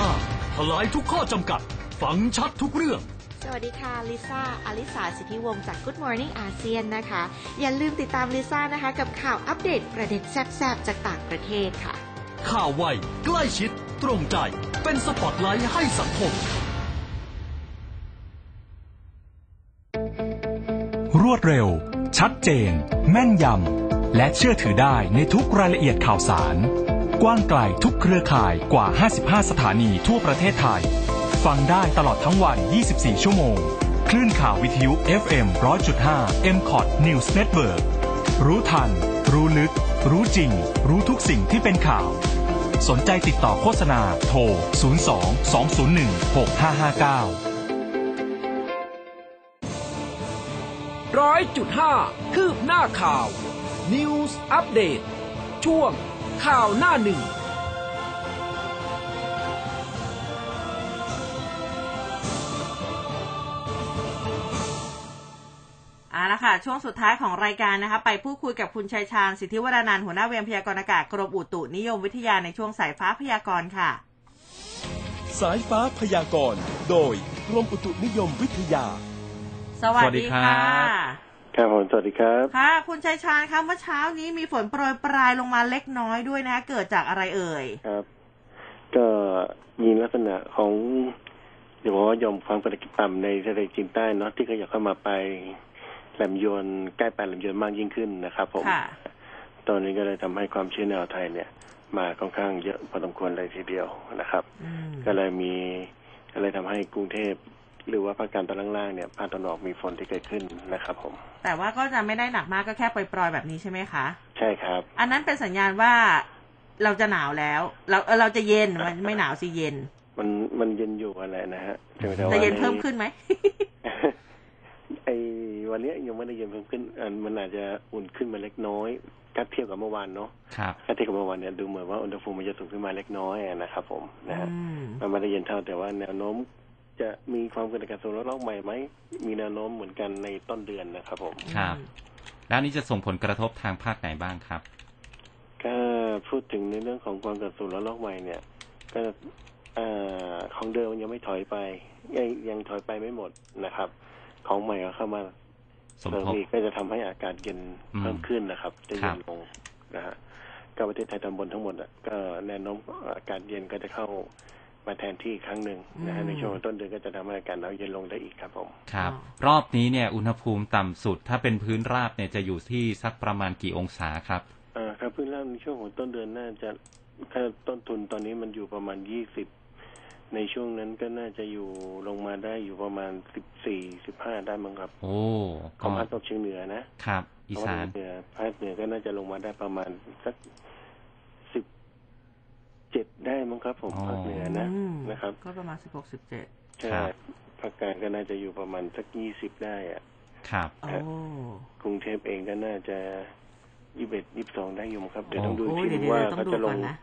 Speaker 5: 100.5ทลายทุกข้อจำกัด ฟังชัดทุกเรื่อง
Speaker 6: สวัสดีค่ะ ลิซ่า อลิสา สิทธิวงศ์จาก Good Morning อาเซียนนะคะ อย่าลืมติดตามลิซ่านะคะ กับข่าวอัปเดตประเด็นแซ่บๆ จากต่างประเทศค่ะ
Speaker 5: ข่าวไว ใกล้ชิด ตรงใจ เป็นสปอตไลท์ให้สังคม
Speaker 7: รวดเร็ว ชัดเจน แม่นยำ และเชื่อถือได้ในทุกรายละเอียดข่าวสาร กว้างไกลทุกเครือข่ายกว่า 55 สถานีทั่วประเทศไทย ฟังได้ตลอดทั้งวัน 24 ชั่วโมง คลื่นข่าววิทยุ FM 100.5 m c o t News Network รู้ทัน รู้ลึก รู้จริง รู้ทุกสิ่งที่เป็นข่าว สนใจติดต่อโฆษณาโทร 02 201 6559
Speaker 1: ร้อยจุดห้าคืบหน้าข่าว News อัปเดตช่วง ข่าวหน้าหนึ่ง
Speaker 2: อ่าละค่ะ ช่วงสุดท้ายของรายการนะคะ ไปพูดคุยกับคุณชัยชาญสิทธิวรานันท์หัวหน้าเวรพยากรณ์อากาศกรมอุตุนิยมวิทยาในช่วงสายฟ้าพยากรณ์ค่ะ
Speaker 8: สายฟ้าพยากรณ์ โดยกรมอุตุนิยมวิทยา
Speaker 2: สวัส
Speaker 3: สวัสดี
Speaker 2: ดี
Speaker 3: ครั
Speaker 2: ค่ะ
Speaker 3: บ
Speaker 9: ครับผมสวัสดีครับ
Speaker 2: ค่ะคุณชัยชาญคะเมื่อเช้านี้มีฝนโปรยปลายลงมาเล็กน้อยด้วยนะคะเกิดจากอะไรเอ่ย
Speaker 9: ครับ ก็มีลักษณะของเดี๋ยวว่ายอมความกดอากาศต่ำในทะเลจีนใต้เนาะที่ขยับเข้ามาไปแหลมยวนใกล้ไปแหลมยวนมากยิ่งขึ้นนะครับผม
Speaker 2: ค่ะ
Speaker 9: ตอนนี้ก็เลยทำให้ความชื้นในอ่าวไทยเนี่ย มาค่อนข้างเยอะพอสมควรเลยทีเดียวนะครับ
Speaker 2: อืม
Speaker 9: ก็เลยมีก็เลยทำให้กรุงเทพ หรือว่าภาคกลางตอนล่างๆเนี่ยภาคตะวันออกมีฝนที่เกิดขึ้นนะครับผม
Speaker 2: แต่ว่าก็จะไม่ได้หนักมากก็แค่ปล่อยๆแบบนี้ใช่ไหมคะ
Speaker 9: ใช่ครับ
Speaker 2: อันนั้นเป็นสัญญาณว่าเราจะหนาวแล้ว เราเออเราจะเย็นมันไม่หนาวสิเย็น
Speaker 9: มันมันเย็นอยู่อะไรนะฮะแต่
Speaker 2: จะ
Speaker 9: ว่า
Speaker 2: เย็น
Speaker 9: ใน
Speaker 2: เพิ่มขึ้นไหม
Speaker 9: ไอ้วันเนี้ยยังไม่ได้เย็นเพิ่มขึ้นอันมันอาจจะอุ่นขึ้นมาเล็กน้อยถ้าเทียบกับเมื่อวานเนาะ
Speaker 3: ครับ
Speaker 9: ถ้าเทียบกับเมื่อวานเนี่ยดูเหมือนว่าอุณหภูมิมันจะสูงขึ้นมาเล็กน้อยอะนะครับผมนะฮะ
Speaker 2: อืม
Speaker 9: มันไม่ได้เย็นเท่าแต่ว่าแนวโน้ม จะมีความกดอากาศสูงระลอกใหม่ไหมมีแนวโน้มเหมือนกันในต้นเดือนนะครับผม
Speaker 3: ครับ แล้วนี้จะส่งผลกระทบทางภาคไหนบ้างครับ
Speaker 9: ก็พูดถึงในเรื่องของความกดอากาศสูงระลอกใหม่เนี่ย ก็เอ่อของเดิมมันยังไม่ถอยไปยังยังถอยไปไม่หมดนะครับ ของใหม่ก็เข้ามา
Speaker 3: สม
Speaker 9: เพิ่ม
Speaker 3: ทบ
Speaker 9: อีกก็จะทำให้อากาศเย็น
Speaker 3: อืม
Speaker 9: เพิ่มขึ้นนะครับจะ
Speaker 3: ครั
Speaker 9: เย็
Speaker 3: บ
Speaker 9: นลงนะฮะก็ประเทศไทยตอนบนทั้งหมดอะก็แนวโน้มอากาศเย็นก็จะเข้า มาแทนที่อีกครั้งหนึ่งนะฮะ
Speaker 2: อืม
Speaker 9: ในช่วงต้นเดือนก็จะทำให้อากาศหนาวเย็นลงได้อีกครับผม
Speaker 3: ครับ
Speaker 2: อ๋อ
Speaker 3: รอบนี้เนี่ยอุณหภูมิต่ำสุด ถ้าเป็นพื้นราบเนี่ยจะอยู่ที่สักประมาณกี่องศาครับ
Speaker 9: อ่าครับพื้นราบในช่วงของต้นเดือนน่าจะถ้าต้นทุนตอนนี้มันอยู่ประมาณยี่สิบในช่วงนั้นก็น่าจะอยู่ลงมาได้อยู่ประมาณสิบสี่สิบห้าได้มั้งครับ
Speaker 3: โอ้
Speaker 9: ข
Speaker 3: ก็
Speaker 9: องภาคตะวันออกเฉียงเหนือนะครับ
Speaker 3: อี
Speaker 9: ของภา
Speaker 3: สา
Speaker 9: คนเหนือภาคเหนือก็น่าจะลงมาได้ประมาณสักสิบ เจ็ดได้มั้งครับ ผม
Speaker 3: อ๋อ
Speaker 9: ภาคเหนือนะ
Speaker 2: อืม
Speaker 9: นะครับ
Speaker 2: ก็ประมาณสิบหกสิบเจ็ด
Speaker 9: ใช่
Speaker 3: ครับ
Speaker 9: ภาคกลางก็น่าจะอยู่ประมาณสักยี่สิบได้อะ
Speaker 3: ครับ
Speaker 2: โอ้
Speaker 9: กรุงเทพเองก็น่าจะยี่สิบเอ็ดยี่สิบสองได้อยู่มั้งครับ เดี๋ยว
Speaker 3: โอ้
Speaker 9: ต้องดู
Speaker 2: โอ้
Speaker 9: อีก
Speaker 2: ย
Speaker 9: ที
Speaker 2: เดี๋ยว
Speaker 9: ว่า
Speaker 2: เดี๋ยวต้อ
Speaker 9: เขา
Speaker 2: งดู
Speaker 9: จะล
Speaker 2: ก่องนนะ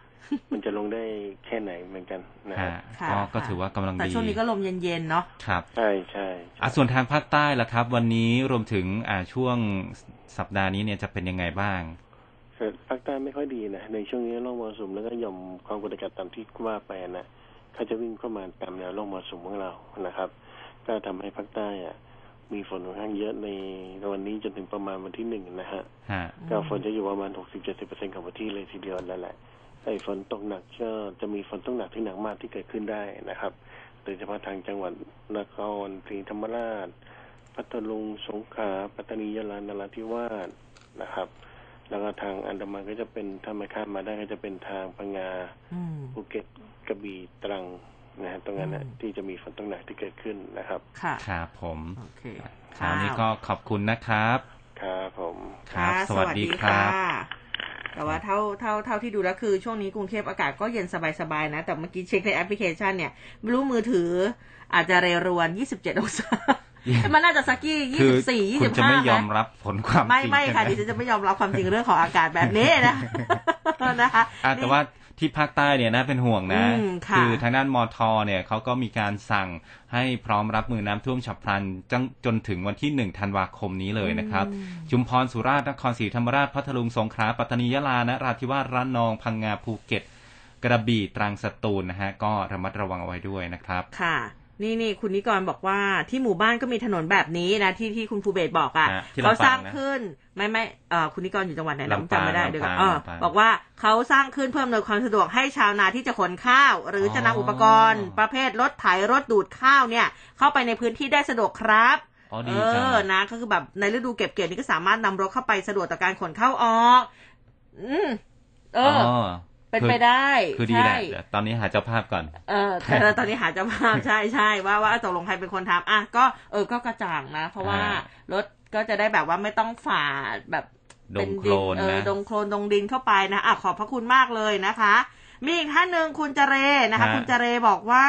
Speaker 9: มันจะลงได้แค่ไหนเหมือนกันนะ
Speaker 3: ฮะ
Speaker 9: ฮะ
Speaker 2: ค่ะ
Speaker 3: ก็ก็
Speaker 2: ค่ะ
Speaker 3: ถือว่ากำลัง
Speaker 2: แต่
Speaker 3: ดี
Speaker 2: ช่วงนี้ก็ลมเย็นๆเนาะ
Speaker 3: ครับ
Speaker 9: ใช่ใช่
Speaker 3: อะส่วนทางภาคใต้ล่ะครับ วันนี้รวมถึงอ่าช่วงสัปดาห์นี้เนี่ยจะเป็นยังไงบ้าง
Speaker 9: แต่ภาคใต้ไม่ค่อยดีนะในช่วงนี้ร่องมรสุมแล้วก็หย่อมความกดอากาศต่ำที่ว่าไปนะเขาจะวิ่งเข้ามาตามแนวร่องมรสุมของเรานะครับ ก็ทำให้ภาคใต้อะมีฝนค่อนข้างเยอะในวันนี้จนถึงประมาณวันที่หนึ่งนะฮะ
Speaker 3: ฮะ
Speaker 9: ก็ฝนจะอยู่ประมาณ60-70%ของพื้นที่เลยทีเดียวนั่นแหละไอ้ฝนตกหนักก็จะมีฝนตกหนักที่หนักมากที่เกิดขึ้นได้นะครับโดยเฉพาะทางจังหวัดนครศรีธรรมราช พัทลุงสงขลาปัตตานียะลานราธิวาสนะครับ แล้วก็ทางอันดามันก็จะเป็นถ้าไม่ข้ามมาได้ก็จะเป็นทางพังงา
Speaker 2: อืม
Speaker 9: ภูเก็ตกระบี่ตรังนะฮะตรงนั้นนะ
Speaker 2: อืม
Speaker 9: ที่จะมีฝนตกหนักที่เกิดขึ้นนะครับ
Speaker 2: ค่ะ
Speaker 3: ครับผม
Speaker 2: โอเค
Speaker 3: คราวนี้ก็ขอบคุณนะครับ
Speaker 9: ครับผม
Speaker 3: ครับ
Speaker 2: ค่ะ
Speaker 3: สวัสดีครับ
Speaker 2: ค่ะแต่ว่าเท่าเท่าเท่าที่ดูแล้วคือช่วงนี้กรุงเทพอากาศก็เย็นสบายๆนะ แต่เมื่อกี้เช็คในแอปพลิเคชันเนี่ยไม่รู้มือถืออาจจะเรรวน 27 องศา มันน่าจะสักกี่
Speaker 3: คือ
Speaker 2: 24
Speaker 3: คุณจะไม่
Speaker 2: 25
Speaker 3: ยอม
Speaker 2: ไหม
Speaker 3: รับผลความ
Speaker 2: ไม่
Speaker 3: จริง
Speaker 2: ไม่ค่ะ
Speaker 3: ใช่ห
Speaker 2: ดิฉันจะไม่ยอมรับความจริงเรื่องของอากาศแบบนี้นะนะคะ
Speaker 3: อะแต่ว่าที่ภาคใต้เนี่ยน่าเป็นห่วงนะ
Speaker 2: อืมค่ะ
Speaker 3: อทางด้านมอทอเนี่ยเขาก็มีการสั่งให้พร้อมรับมือน้ำท่วมฉับพลันจนจนถึงวันที่หนึ่งธันวาคมนี้เลยนะครับ ชุมพรสุราษฎร์นครศรีธรรมราชพัทลุงสงขลาปัตตานียะลานราธิวาสระนองพังงาภูเก็ต กระบี่ตรังสตูลนะฮะก็ระมัดระวังเอาไว้ด้วยนะครับ
Speaker 2: ค่ะ นี่นี่คุณนิกรบอกว่าที่หมู่บ้านก็มีถนนแบบนี้นะที่ที่คุณภูเบศบอกอะ
Speaker 3: อะที่
Speaker 2: เขา
Speaker 3: ลำปาง
Speaker 2: สร้าง
Speaker 3: นะ
Speaker 2: ขึ้นไม่ไม่เอ่อคุณนิกรอยู่จังหวัดไหนนะ
Speaker 3: ลำปาง
Speaker 2: จำไม่ได้
Speaker 3: ลำปาง
Speaker 2: เดี๋ยวก่อน
Speaker 3: ลำปาง
Speaker 2: เออบอกว่าเขาสร้างขึ้นเพื่ออำนวยความสะดวกให้ชาวนาที่จะขนข้าว หรือจะนำ
Speaker 3: อ๋ออุ
Speaker 2: อุปกรณ์ ประเภทรถไถรถดูดข้าวเนี่ย เข้าไปในพื้นที่ได้สะดวกครับ
Speaker 3: อ๋อ
Speaker 2: เอ
Speaker 3: ดีจัง
Speaker 2: อนะก็คือแบบในฤดูเก็บเกี่ยวนี่ก็สามารถนำรถเข้าไปสะดวกต่อการขนเข้าออก อืม เอออ เป็นไปได้
Speaker 3: คือดีแหละ
Speaker 2: ใช่
Speaker 3: เดี๋ยวตอนนี้หาเจ้าภาพก่อน
Speaker 2: เออแต่ตอนนี้หาเจ้าภาพใช่ใช่ว่าว่าตกลงใครเป็นคนทำอะก็เออก็กระจ่างนะ เพราะว่า
Speaker 3: อ่าร
Speaker 2: ถก็จะได้แบบว่าไม่ต้องฝ่าแบบ
Speaker 3: ด
Speaker 2: เป็น
Speaker 3: งโคลน
Speaker 2: เออ
Speaker 3: นะ
Speaker 2: ดงโคลนดงดินเข้าไปนะอะขอบพระคุณมากเลยนะคะ มีอีกท่านหนึ่งคุณเจเรนะคะ
Speaker 3: ฮะ
Speaker 2: คุณเจเรบอกว่า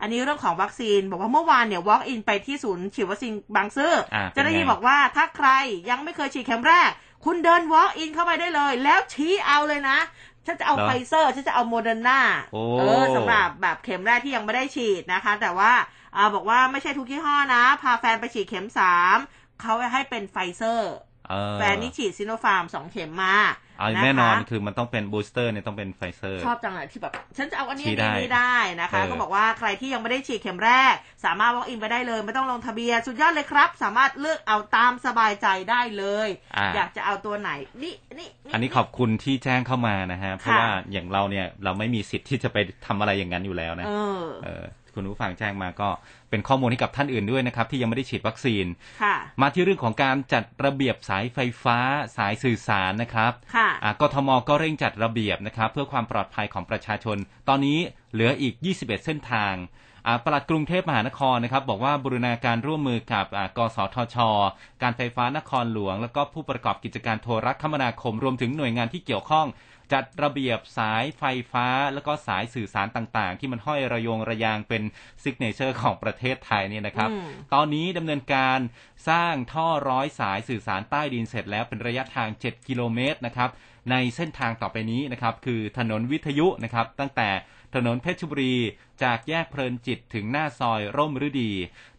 Speaker 2: อันนี้เรื่องของวัคซีน บอกว่าเมื่อวานเนี่ย walk in ไปที่ศูนย์ฉีดวัคซีนบางซื่ออาเจ้าหน้าที่
Speaker 3: เป็นไง
Speaker 2: บอกว่าถ้าใครยังไม่เคยฉีดเข็มแรก คุณเดิน walk in เข้าไปได้เลย แล้วชี้เอาเลยนะ ฉันจะเอา
Speaker 3: เหรอ
Speaker 2: ไฟเซอร์ฉันจะเอาโมเดอร์นา
Speaker 3: โอ้
Speaker 2: เออสำหรับแบบเข็มแรกที่ยังไม่ได้ฉีดนะคะ แต่ว่าอ่าบอกว่าไม่ใช่ทุกยี่ห้อนะ พาแฟนไปฉีดเข็มสามเขาให้เป็นไฟเซอร์
Speaker 3: เออ
Speaker 2: แฟนนี่ฉีดซิโนฟาร์มสองเข็มมา
Speaker 3: เอาะ
Speaker 2: คะ
Speaker 3: แน่นอนคือมันต้องเป็น booster เนี่ยต้องเป็นไฟเซอร์
Speaker 2: ชอบจังเลยที่แบบ ฉันจะเอาอันนี้
Speaker 3: ฉี
Speaker 2: อั
Speaker 3: ด
Speaker 2: น
Speaker 3: ได้
Speaker 2: นี้ได้นะคะ
Speaker 3: เออ
Speaker 2: ก็บอกว่าใครที่ยังไม่ได้ฉีดเข็มแรก สามารถ walk in ไปได้เลย ไม่ต้องลงทะเบียนสุดยอดเลยครับ สามารถเลือกเอาตามสบายใจได้เลย
Speaker 3: อ่า
Speaker 2: อยากจะเอาตัวไหนนี่นี่
Speaker 3: อันนี้ขอบคุณที่แจ้งเข้ามานะฮะเพราะว่าอย่างเราเนี่ยเราไม่มีสิทธิ์ที่จะไปทำอะไรอย่างนั้นอยู่แล้วนะ
Speaker 2: เออ
Speaker 3: เออ คุณผู้ฟังแจ้งมาก็เป็นข้อมูลให้กับท่านอื่นด้วยนะครับ ที่ยังไม่ได้ฉีดวัคซีน
Speaker 2: ค่ะ
Speaker 3: มาที่เรื่องของการจัดระเบียบสายไฟฟ้าสายสื่อสารนะครับ
Speaker 2: ค่ะ
Speaker 3: อ่ากทมก็เร่งจัดระเบียบนะครับ เพื่อความปลอดภัยของประชาชน ตอนนี้เหลืออีก 21 เส้นทางอ่าปลัดกรุงเทพมหานครนะครับ บอกว่าบูรณาการร่วมมือกับอ่ากสทช การไฟฟ้านครหลวง แล้วก็ผู้ประกอบกิจการโทรคมนาคมรวมถึงหน่วยงานที่เกี่ยวข้อง จัดระเบียบสายไฟฟ้าแล้วก็สายสื่อสารต่างๆ ที่มันห้อยระโยงระยางเป็นsignature ของประเทศไทยเนี่ยนะครับ
Speaker 2: อืม
Speaker 3: ตอนนี้ดำเนินการสร้างท่อร้อยสายสื่อสารใต้ดินเสร็จแล้วเป็นระยะทาง 7 กิโลเมตรนะครับ ในเส้นทางต่อไปนี้นะครับ คือถนนวิทยุนะครับ ตั้งแต่ถนนเพชรบุรี จากแยกเพลินจิตถึงหน้าซอยร่มฤดี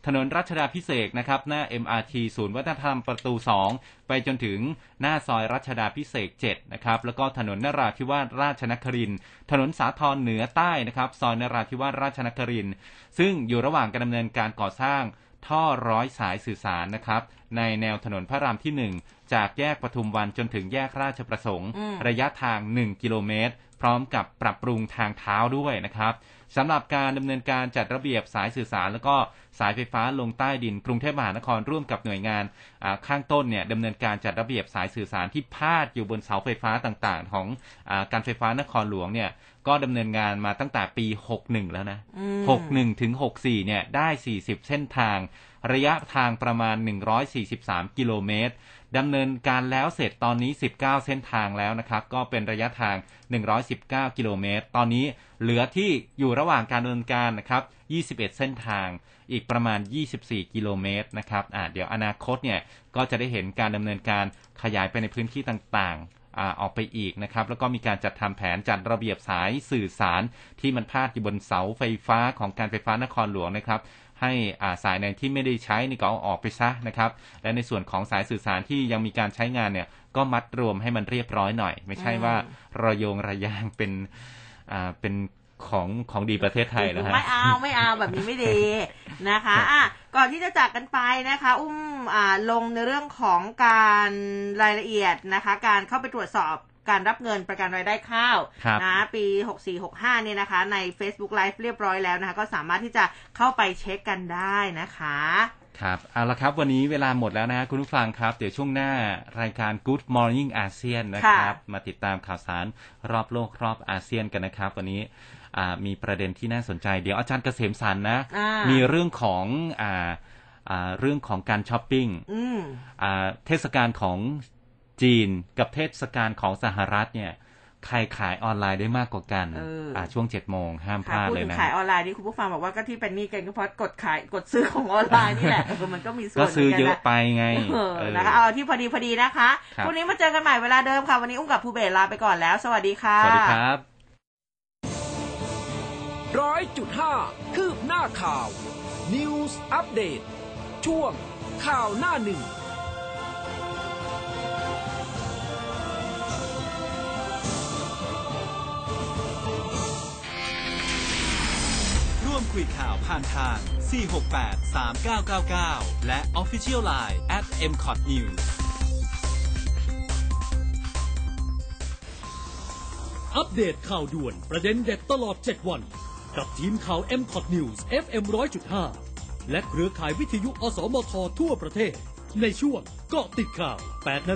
Speaker 3: ถนนรัชดาภิเษกนะครับ หน้า MRT ศูนย์วัฒนธรรมประตู 2 ไปจนถึงหน้าซอยรัชดาภิเษก7นะครับ แล้วก็ถนนนราธิวาสราชนครินทร์ถนนสาทรเหนือใต้นะครับ ซอยนราธิวาสราชนครินทร์ซึ่งอยู่ระหว่างการดำเนินการก่อสร้างท่อร้อยสายสื่อสารนะครับ ในแนวถนนพระรามที่ 1 จากแยกปทุมวันจนถึงแยกราชประสงค์
Speaker 2: อืม
Speaker 3: ระยะทาง 1 กิโลเมตร พร้อมกับปรับปรุงทางเท้าด้วยนะครับ สำหรับการดำเนินการจัดระเบียบสายสื่อสาร แล้วก็สายไฟฟ้าลงใต้ดิน กรุงเทพมหานครร่วมกับหน่วยงานอ่าข้างต้นเนี่ยดำเนินการจัดระเบียบสายสื่อสารที่พาดอยู่บนเสาไฟฟ้าต่างๆ ของอาการไฟฟ้านครหลวงเนี่ยก็ดำเนินงานมาตั้งแต่ปี 61 แล้วนะ
Speaker 2: อืม
Speaker 3: 61 ถึง 64 เนี่ยได้ 40 เส้นทาง ระยะทางประมาณ 143 กิโลเมตร ดำเนินการแล้วเสร็จตอนนี้ 19 เส้นทางแล้วนะครับ ก็เป็นระยะทาง 119 กิโลเมตร ตอนนี้เหลือที่อยู่ระหว่างการดำเนินการนะครับ 21 เส้นทาง อีกประมาณ 24 กิโลเมตรนะครับ อ่าเดี๋ยวอนาคตเนี่ย ก็จะได้เห็นการดำเนินการขยายไปในพื้นที่ต่างๆ อออกไปอีกนะครับ แล้วก็มีการจัดทำแผนจัดระเบียบสายสื่อสารที่มันพาดอยู่บนเสาไฟฟ้าของการไฟฟ้านครหลวงนะครับให้สายในที่ไม่ได้ใช้นี่ก็เอาออกไปซะนะครับ และในส่วนของสายสื่อสารที่ยังมีการใช้งานเนี่ย ก็มัดรวมให้มันเรียบร้อยหน่อย ไม่ใช่ว่าระโยงระยางเป็นอ่าเป็น ของของดีประเทศไทยแล้วฮะ
Speaker 2: ไม่เอาไม่เอาแบบนี้ไม่ดีนะคะอะก่อนที่จะจากกันไปนะคะ อุ้มอ่าลงในเรื่องของการรายละเอียดนะคะ การเข้าไปตรวจสอบการรับเงินประกันรายได้ข้าว
Speaker 3: ครับ
Speaker 2: นะปี 6465 เนี่ยนะคะ ใน Facebook Live เรียบร้อยแล้วนะคะ ก็สามารถที่จะเข้าไปเช็คกันได้นะคะ
Speaker 3: ครับเอาละครับวันนี้เวลาหมดแล้วนะฮะคุณผู้ฟังครับ เดี๋ยวช่วงหน้ารายการ Good Morning ASEAN นะครับ มาติดตามข่าวสารรอบโลกรอบอาเซียนกันนะครับ วันนี้อ่า มีประเด็นที่น่าสนใจ เดี๋ยวอาจารย์เกษมสันนะ
Speaker 2: อ่ามี
Speaker 3: มีเรื่องของอ่าอ่าเรื่องของการช้อปปิ้ง
Speaker 2: อืม
Speaker 3: อ่าเทศกาลของจีนกับเทศกาลของสหรัฐเนี่ยใครขายออนไลน์ได้มากกว่ากัน
Speaker 2: เอออ่่า
Speaker 3: ช่วงเจ็ดโมงห้ามพ
Speaker 2: ค่ะ
Speaker 3: ลาด
Speaker 2: พูด
Speaker 3: เลย
Speaker 2: ถึง
Speaker 3: นะ
Speaker 2: ขายออนไลน์นี่คุณผู้ฟังบอกว่าก็ที่เป็นหนี้กันก็เพราะกดขายกดซื้อของออนไลน์นี่แหละเออมันก็มีส่วน
Speaker 3: ก็ซื้อ
Speaker 2: หมืน
Speaker 3: เย
Speaker 2: กัน
Speaker 3: อะ
Speaker 2: น
Speaker 3: ไปไง
Speaker 2: เออ
Speaker 3: เออ
Speaker 2: นะคะเอาที่พอดีพอดีนะคะ
Speaker 3: ครับ
Speaker 2: พรุ่งนี้มาเจอกันใหม่เวลาเดิมค่ะ วันนี้อุ้มกับภูเบศลาไปก่อนแล้ว สวัสดีค่ะ
Speaker 3: สวัสดีครับ
Speaker 1: ร้อยจุดห้าคืบหน้าข่าว News อัปเดตช่วงข่าวหน้าหนึ่ง
Speaker 4: ร่วมคุยข่าวผ่านทาง 468 3999 และ Official Line at mcot news
Speaker 5: อัปเดตข่าวด่วนประเด็นเด็ดตลอด 7 วัน กับทีมข่าว m c o t News FM 100.5 และเครือข่ายวิทยุอสมททั่วประเทศ ในช่วงเกาะติดข่าว8นาฬิ